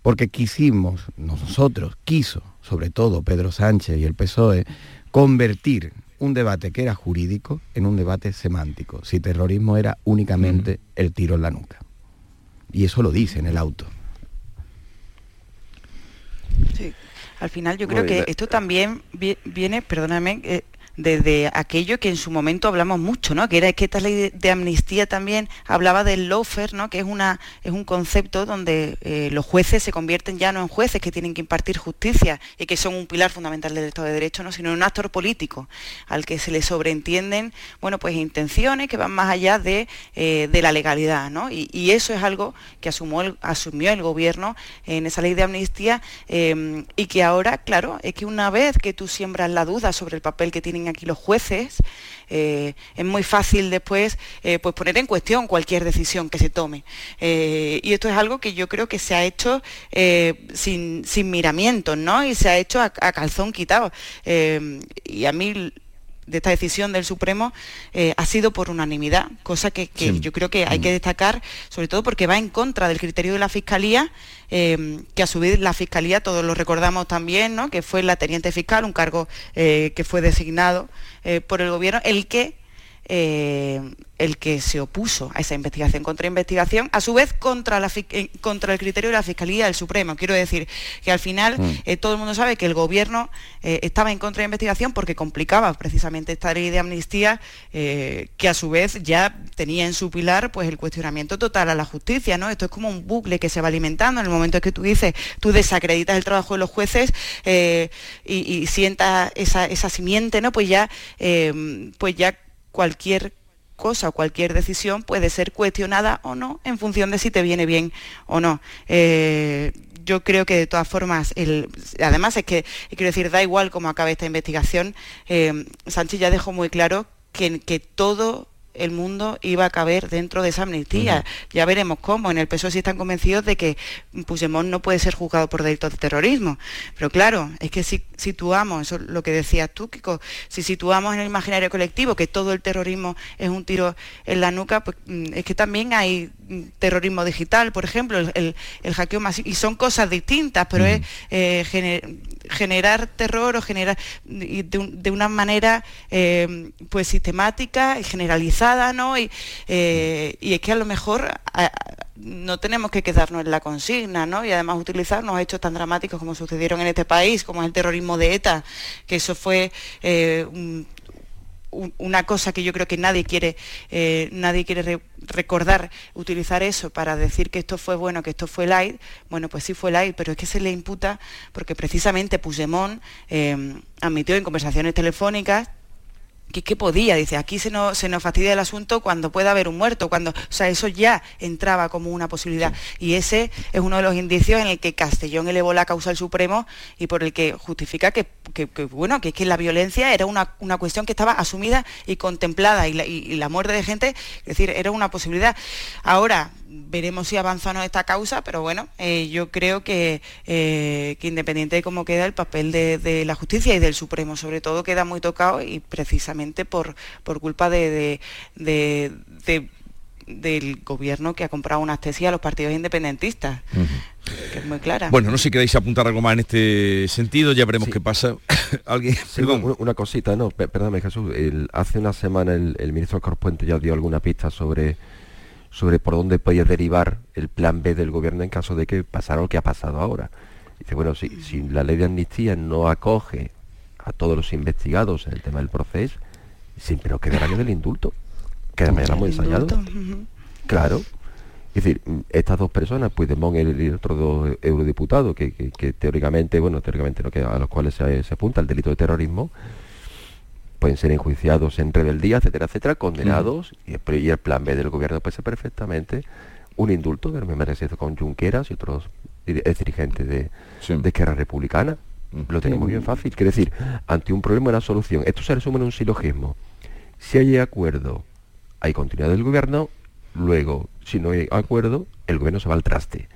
porque quisimos, nosotros, quiso, sobre todo Pedro Sánchez y el PSOE, convertir un debate que era jurídico en un debate semántico, si terrorismo era únicamente el tiro en la nuca. Y eso lo dice en el auto. Sí, al final yo creo que esto también viene, perdóname, eh, desde aquello que en su momento hablamos mucho, ¿no? Que era que esta ley de, amnistía también hablaba del lofer, ¿no? Que es una es un concepto donde eh, los jueces se convierten ya no en jueces que tienen que impartir justicia y que son un pilar fundamental del Estado de Derecho, ¿no? Sino en un actor político al que se le sobreentienden, bueno, pues intenciones que van más allá de, eh, la legalidad, ¿no? Y, eso es algo que asumió el, asumió el gobierno en esa ley de amnistía eh, y que ahora, claro, es que una vez que tú siembras la duda sobre el papel que tienen aquí los jueces, eh, es muy fácil después eh, pues poner en cuestión cualquier decisión que se tome. Eh, y esto es algo que yo creo que se ha hecho sin, sin, miramientos, ¿no? Y se ha hecho a, calzón quitado. y a mí de esta decisión del Supremo ha sido por unanimidad, cosa que, yo creo que hay que destacar, sobre todo porque va en contra del criterio de la Fiscalía Em, que a su vez la Fiscalía, todos lo recordamos también, ¿no? que fue la teniente fiscal, un cargo eh, que fue designado eh, por el Gobierno, el que eh, el que se opuso a esa investigación contra investigación, a su vez contra, la, eh, contra el criterio de la Fiscalía del Supremo. Quiero decir que al final mm. eh, todo el mundo sabe que el Gobierno estaba en contra de investigación porque complicaba precisamente esta ley de amnistía, que a su vez ya tenía en su pilar pues, el cuestionamiento total a la justicia. ¿no? Esto es como un bucle que se va alimentando en el momento en que tú dices, tú desacreditas el trabajo de los jueces y, y, sientas esa, esa simiente, ¿no? pues ya, pues ya cualquier cosa o cualquier decisión puede ser cuestionada o no en función de si te viene bien o no. Eh, yo creo que de todas formas, además es que, quiero decir, da igual cómo acabe esta investigación, eh, Sánchez ya dejó muy claro que, que todo el mundo iba a caber dentro de esa amnistía. Ya veremos cómo. En el PSOE sí están convencidos de que Puigdemont no puede ser juzgado por delitos de terrorismo. Pero claro, es que si situamos, eso es lo que decías tú, Kiko, si situamos en el imaginario colectivo que todo el terrorismo es un tiro en la nuca, pues mm, es que también hay mm, terrorismo digital, por ejemplo, el, hackeo masivo, y son cosas distintas, pero es eh, generar terror o generar de, una manera eh, pues sistemática y generalizada, ¿no? Y, eh, y, es que a lo mejor no tenemos que quedarnos en la consigna, ¿no? Y además utilizarnos hechos tan dramáticos como sucedieron en este país, como es el terrorismo de ETA, que eso fue eh, una cosa que yo creo que nadie quiere, eh, nadie quiere recordar, utilizar eso para decir que esto fue bueno, que esto fue light, bueno, pues sí fue light, pero es que se le imputa porque precisamente Puigdemont eh, admitió en conversaciones telefónicas que, podía, dice, aquí se nos, se nos fastidia el asunto cuando pueda haber un muerto, cuando, o sea, eso ya entraba como una posibilidad. Y ese es uno de los indicios en el que Castellón elevó la causa al Supremo y por el que justifica que, bueno, que, que la violencia era una, cuestión que estaba asumida y contemplada y la, y la muerte de gente, es decir, era una posibilidad. Ahora, veremos si avanza o no esta causa, pero bueno, eh, yo creo que, eh, que, independiente de cómo queda el papel de, la justicia y del Supremo, sobre todo, queda muy tocado y precisamente por, por culpa de, del gobierno que ha comprado una tesis a los partidos independentistas, que es muy clara. Bueno, no sé si queréis apuntar algo más en este sentido, ya veremos qué pasa. ¿Alguien? Perdón. Una, cosita, no, perdóname Jesús, hace una semana el, ministro Corpuente ya dio alguna pista sobre sobre por dónde podía derivar el plan B del gobierno en caso de que pasara lo que ha pasado ahora. Dice, bueno, si, si la ley de amnistía no acoge a todos los investigados en el tema del proceso, siempre nos quedará del indulto. Quedará muy ensayado. Claro. Es decir, estas dos personas, Puigdemont y el, otro dos eurodiputados, que, que, teóricamente, bueno, teóricamente no queda, a los cuales se, apunta el delito de terrorismo, pueden ser enjuiciados en rebeldía, etcétera, etcétera, condenados, y, el, plan B del gobierno puede ser perfectamente un indulto, que me merece con Junqueras y otros dirigentes de, de guerra republicana. Lo tenemos bien fácil. Quiere decir, ante un problema la solución. Esto se resume en un silogismo. Si hay acuerdo, hay continuidad del gobierno, luego, si no hay acuerdo, el gobierno se va al traste.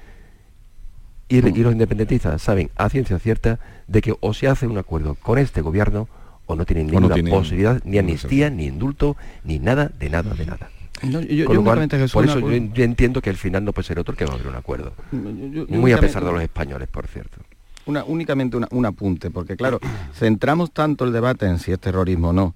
Y, los independentistas saben a ciencia cierta de que o se hace un acuerdo con este gobierno o no tienen ninguna posibilidad, ni amnistía, ni indulto, ni nada, de nada, de nada. por eso yo, entiendo que el final no puede ser otro que va a haber un acuerdo. Muy a pesar de los españoles, por cierto una, únicamente un apunte, porque claro, centramos tanto el debate en si es terrorismo o no,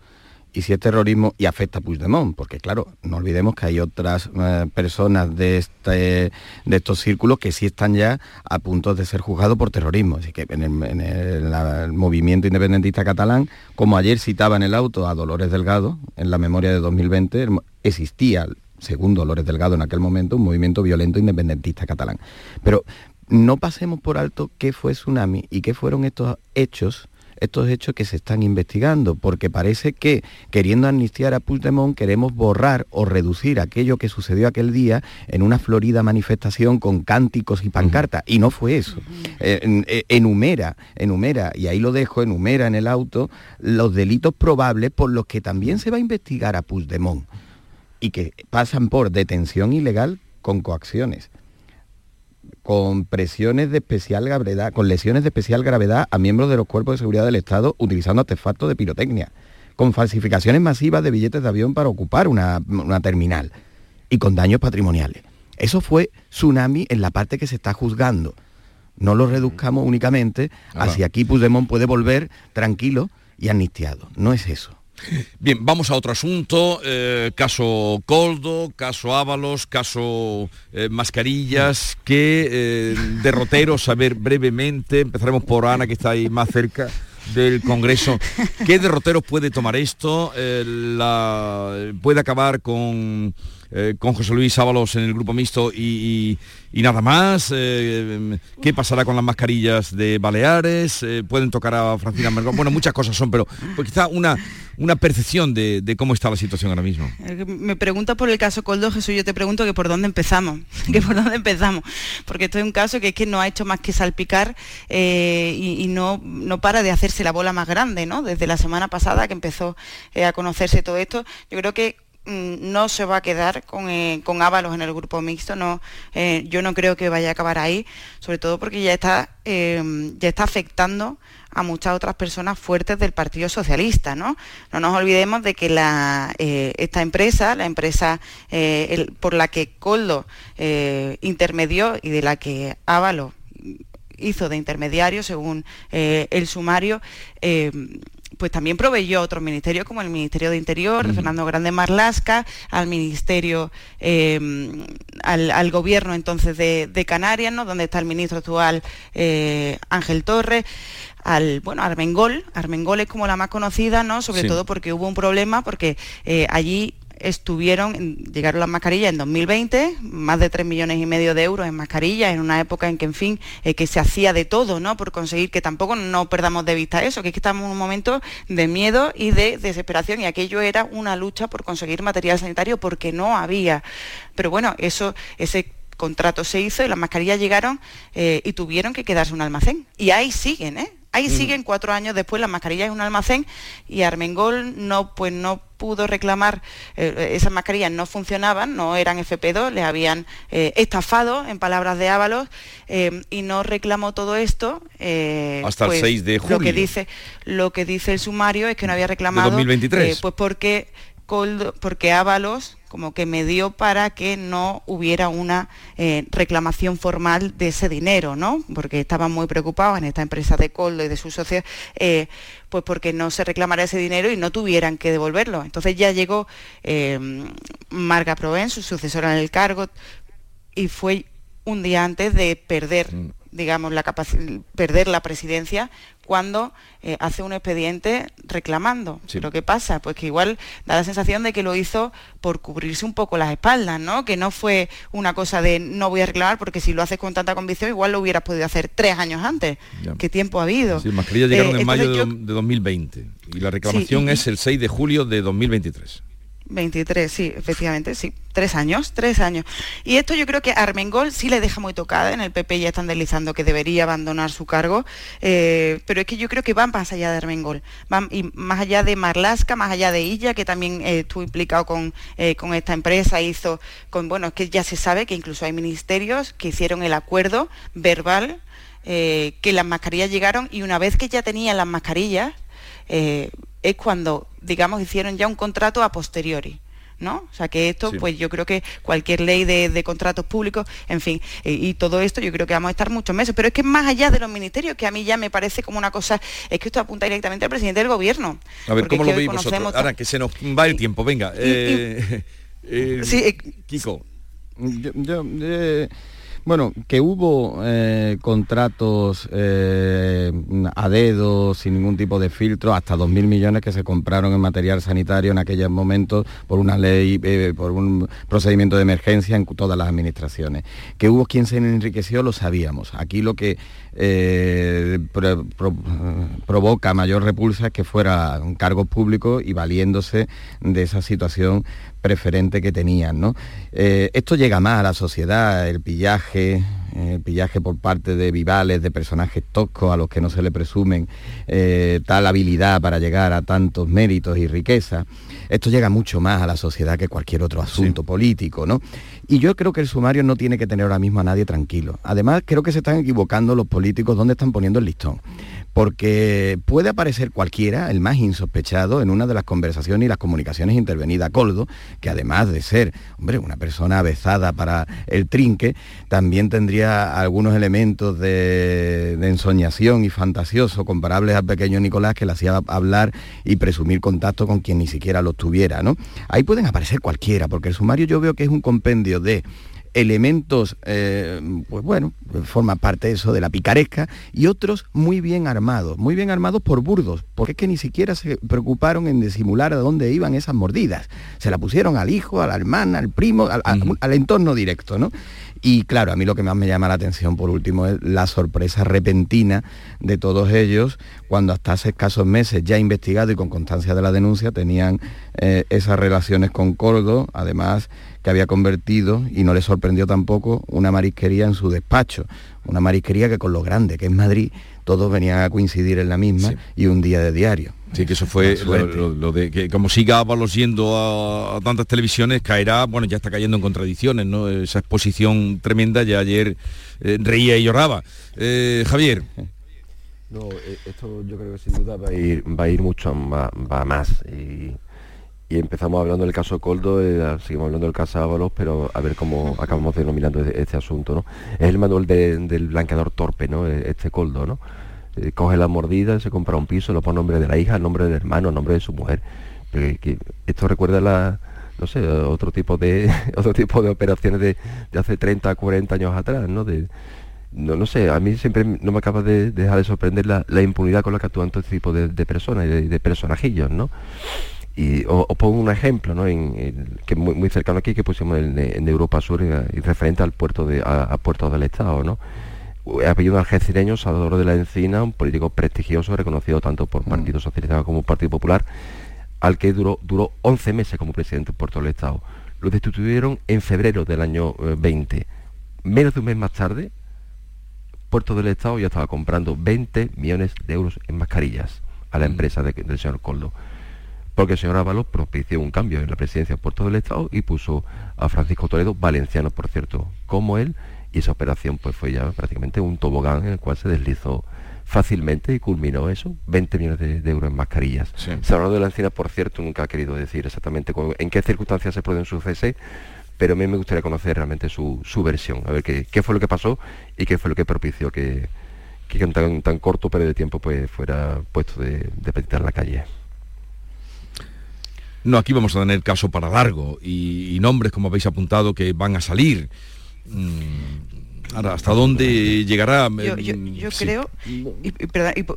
y si es terrorismo y afecta a Puigdemont, porque claro, no olvidemos que hay otras eh, personas de, este, de estos círculos que sí están ya a punto de ser juzgados por terrorismo. Así que en el, movimiento independentista catalán, como ayer citaba en el auto a Dolores Delgado, en la memoria de 2020, existía según Dolores Delgado en aquel momento, un movimiento violento independentista catalán. Pero no pasemos por alto qué fue Tsunami y qué fueron estos hechos estos hechos que se están investigando, porque parece que queriendo amnistiar a Puigdemont queremos borrar o reducir aquello que sucedió aquel día en una florida manifestación con cánticos y pancartas, y no fue eso. Eh, eh, enumera, enumera, y ahí lo dejo, enumera en el auto los delitos probables por los que también se va a investigar a Puigdemont y que pasan por detención ilegal con coacciones con presiones de especial gravedad, con lesiones de especial gravedad a miembros de los cuerpos de seguridad del Estado utilizando artefactos de pirotecnia, con falsificaciones masivas de billetes de avión para ocupar una, terminal y con daños patrimoniales. Eso fue tsunami en la parte que se está juzgando. No lo reduzcamos únicamente hacia aquí Puigdemont puede volver tranquilo y amnistiado. No es eso. Bien, vamos a otro asunto, eh, caso Coldo, caso Ábalos, caso eh, Mascarillas, ¿qué eh, derroteros, a ver brevemente, empezaremos por Ana que está ahí más cerca del Congreso, ¿qué derroteros puede tomar esto? ¿Puede acabar con eh, con José Luis Ábalos en el grupo mixto y, nada más. Eh, ¿Qué pasará con las mascarillas de Baleares? Eh, ¿Pueden tocar a Francina Mergón? Bueno, muchas cosas son, pero pues quizá una, una percepción de, cómo está la situación ahora mismo. Me preguntas por el caso Coldo, Jesús, yo te pregunto que por dónde empezamos, que por dónde empezamos, porque esto es un caso que es que no ha hecho más que salpicar y, no, no para de hacerse la bola más grande, ¿no? Desde la semana pasada que empezó a conocerse todo esto, yo creo que no se va a quedar con, eh, con Ábalos en el grupo mixto, no, eh, yo no creo que vaya a acabar ahí, sobre todo porque ya está, em, ya está afectando a muchas otras personas fuertes del Partido Socialista. No, no nos olvidemos de que la, eh, esta empresa, la empresa por la que Coldo intermedió y de la que Ábalos hizo de intermediario, según el sumario, em, pues también proveyó otros ministerios como el Ministerio de Interior, Fernando Grande Marlasca, al Ministerio, em, al, gobierno entonces de, Canarias, ¿no? donde está el ministro actual eh, Ángel Torres, al bueno Armengol, Armengol es como la más conocida, ¿no? Sobre todo porque hubo un problema, porque eh, allí estuvieron, llegaron las mascarillas en 2020, más de 3 millones y medio de euros en mascarillas, en una época en que, en fin, eh, que se hacía de todo, ¿no? Por conseguir que tampoco no perdamos de vista eso, que es que estamos en un momento de miedo y de desesperación y aquello era una lucha por conseguir material sanitario porque no había. Pero bueno, eso, ese contrato se hizo y las mascarillas llegaron eh, y tuvieron que quedarse en un almacén. Y ahí siguen, ¿eh? Ahí mm. siguen cuatro años después las mascarillas en un almacén y Armengol no, pues no pudo reclamar, eh, esas mascarillas no funcionaban, no eran FP2, le habían eh, estafado, en palabras de Ábalos, eh, y no reclamó todo esto. Hasta el 6 pues, de julio. Lo que, dice, lo que dice el sumario es que no había reclamado. ¿De 2023? pues porque porque Ábalos como que me dio para que no hubiera una eh, reclamación formal de ese dinero, ¿no? Porque estaban muy preocupados en esta empresa de Coldo y de sus socios, eh, pues porque no se reclamara ese dinero y no tuvieran que devolverlo. Entonces ya llegó eh, Marga Provén, su sucesora en el cargo, y fue un día antes de perder mm digamos, la perder la presidencia cuando eh, hace un expediente reclamando. Lo que pasa, pues que igual da la sensación de que lo hizo por cubrirse un poco las espaldas, ¿no? Que no fue una cosa de no voy a reclamar porque si lo haces con tanta convicción igual lo hubieras podido hacer tres años antes. ¿Qué tiempo ha habido? Sí, mascarillas llegaron eh, en mayo de, 2020 y la reclamación es el 6 de julio de 2023. 23, sí, efectivamente, sí. Tres años, tres años. Y esto yo creo que Armengol sí le deja muy tocada. En el PP ya están deslizando que debería abandonar su cargo. Eh, pero es que yo creo que van más allá de Armengol. Van más allá de Marlasca, más allá de Illa, que también eh, estuvo implicado con, eh, con esta empresa, hizo con, bueno, es que ya se sabe que incluso hay ministerios que hicieron el acuerdo verbal que las mascarillas llegaron y una vez que ya tenían las mascarillas, es cuando, digamos, hicieron ya un contrato a posteriori. ¿no? O sea que esto, pues yo creo que cualquier ley de, contratos públicos, en fin, eh, y todo esto yo creo que vamos a estar muchos meses. Pero es que más allá de los ministerios, que a mí ya me parece como una cosa, es que esto apunta directamente al presidente del gobierno. A ver, ¿cómo lo veis vosotros? Ahora que se nos va el tiempo, venga. Eh, eh, sí, Kiko. yo bueno, que hubo eh, contratos eh, a dedo, sin ningún tipo de filtro, hasta 2.000 millones que se compraron en material sanitario en aquellos momentos por una ley, eh, por un procedimiento de emergencia en todas las administraciones. Que hubo quien se enriqueció, lo sabíamos. Aquí lo que provoca mayor repulsa que fuera un cargo público y valiéndose de esa situación preferente que tenían. ¿no? Eh, esto llega más a la sociedad, el pillaje, el pillaje por parte de vivales, de personajes toscos a los que no se le presumen eh, tal habilidad para llegar a tantos méritos y riqueza. Esto llega mucho más a la sociedad que cualquier otro asunto político, ¿no? Y yo creo que el sumario no tiene que tener ahora mismo a nadie tranquilo. Además, creo que se están equivocando los políticos donde están poniendo el listón porque puede aparecer cualquiera, el más insospechado, en una de las conversaciones y las comunicaciones intervenidas. Coldo, que además de ser, hombre, una persona avezada para el trinque, también tendría algunos elementos de, ensoñación y fantasioso comparables al pequeño Nicolás que le hacía hablar y presumir contacto con quien ni siquiera los tuviera, ¿no? Ahí pueden aparecer cualquiera, porque el sumario yo veo que es un compendio de elementos, eh, pues bueno, forma parte eso de la picaresca, y otros muy bien armados, muy bien armados por burdos, porque es que ni siquiera se preocuparon en disimular a dónde iban esas mordidas. Se la pusieron al hijo, a la hermana, al primo, al, al entorno directo, ¿no? Y claro, a mí lo que más me llama la atención por último es la sorpresa repentina de todos ellos cuando hasta hace escasos meses ya investigado y con constancia de la denuncia tenían eh, esas relaciones con Cordo, además que había convertido, y no le sorprendió tampoco, una marisquería en su despacho, una marisquería que con lo grande que es Madrid, todos venían a coincidir en la misma y un día de diario. Sí, que eso fue lo, de que como siga Ábalos yendo a, tantas televisiones, caerá, bueno, ya está cayendo en contradicciones, ¿no? Esa exposición tremenda, ya ayer eh, reía y lloraba. Eh, Javier. No, eh, esto yo creo que sin duda va a ir, va a ir mucho va, más. Y, empezamos hablando del caso Coldo, seguimos hablando del caso Ábalos, pero a ver cómo acabamos denominando este, este asunto, ¿no? Es el manual del blanqueador torpe, ¿no? Este Coldo, ¿no? Eh, coge la mordida, se compra un piso, lo pone nombre de la hija, nombre del hermano, nombre de su mujer. esto recuerda la, no sé, otro tipo de otro tipo de operaciones de, hace 30, 40 años atrás, ¿no? De, no, no sé, a mí siempre no me acaba de, dejar de sorprender la, impunidad con la que actúan todo este tipo de, personas y de, personajillos, ¿no? Y os, pongo un ejemplo, ¿no? En, que muy, muy cercano aquí que pusimos en, Europa Sur y, referente al puerto de, a, puertos del Estado, ¿no? apellido algecireño, Salvador de la Encina, un político prestigioso, reconocido tanto por mm. Partido Socialista como Partido Popular, al que duró, duró 11 meses como presidente de Puerto del Estado. Lo destituyeron en febrero del año 20. Eh, Menos de un mes más tarde, Puerto del Estado ya estaba comprando 20 millones de euros en mascarillas a la mm. empresa del señor Coldo. Porque el señor Ábalos propició un cambio en la presidencia de Puerto del Estado y puso a Francisco Toledo, valenciano por cierto, como él, y esa operación pues fue ya prácticamente un tobogán en el cual se deslizó fácilmente y culminó eso, 20 millones de, euros en mascarillas. Salvador de la Encina, por cierto, nunca ha querido decir exactamente en qué circunstancias se produce su cese, pero a mí me gustaría conocer realmente su, versión, a ver qué, qué, fue lo que pasó y qué fue lo que propició que, que en tan, tan corto periodo de tiempo pues fuera puesto de, de en la calle. No, aquí vamos a tener caso para largo y, nombres, como habéis apuntado, que van a salir. Mm, ¿hasta dónde llegará? Yo, creo,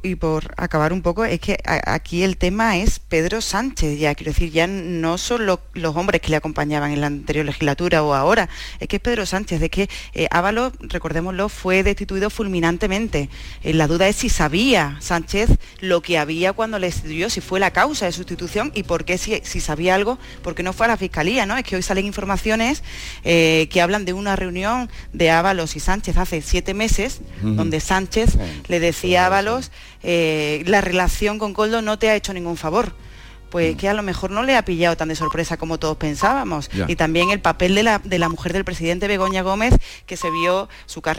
y, por acabar un poco, es que aquí el tema es Pedro Sánchez, ya quiero decir, ya no son los hombres que le acompañaban en la anterior legislatura o ahora, es que es Pedro Sánchez, de que eh, Ábalos, recordémoslo, fue destituido fulminantemente. Eh, la duda es si sabía Sánchez lo que había cuando le destituyó, si fue la causa de sustitución y por qué, si, sabía algo, porque no fue a la Fiscalía, ¿no? Es que hoy salen informaciones eh, que hablan de una reunión de Ábalos y Sánchez hace siete meses, donde Sánchez le decía a Ábalos, eh, la relación con Coldo no te ha hecho ningún favor. Pues que a lo mejor no le ha pillado tan de sorpresa como todos pensábamos. Y también el papel de la, de la mujer del presidente Begoña Gómez, que se vio su carrera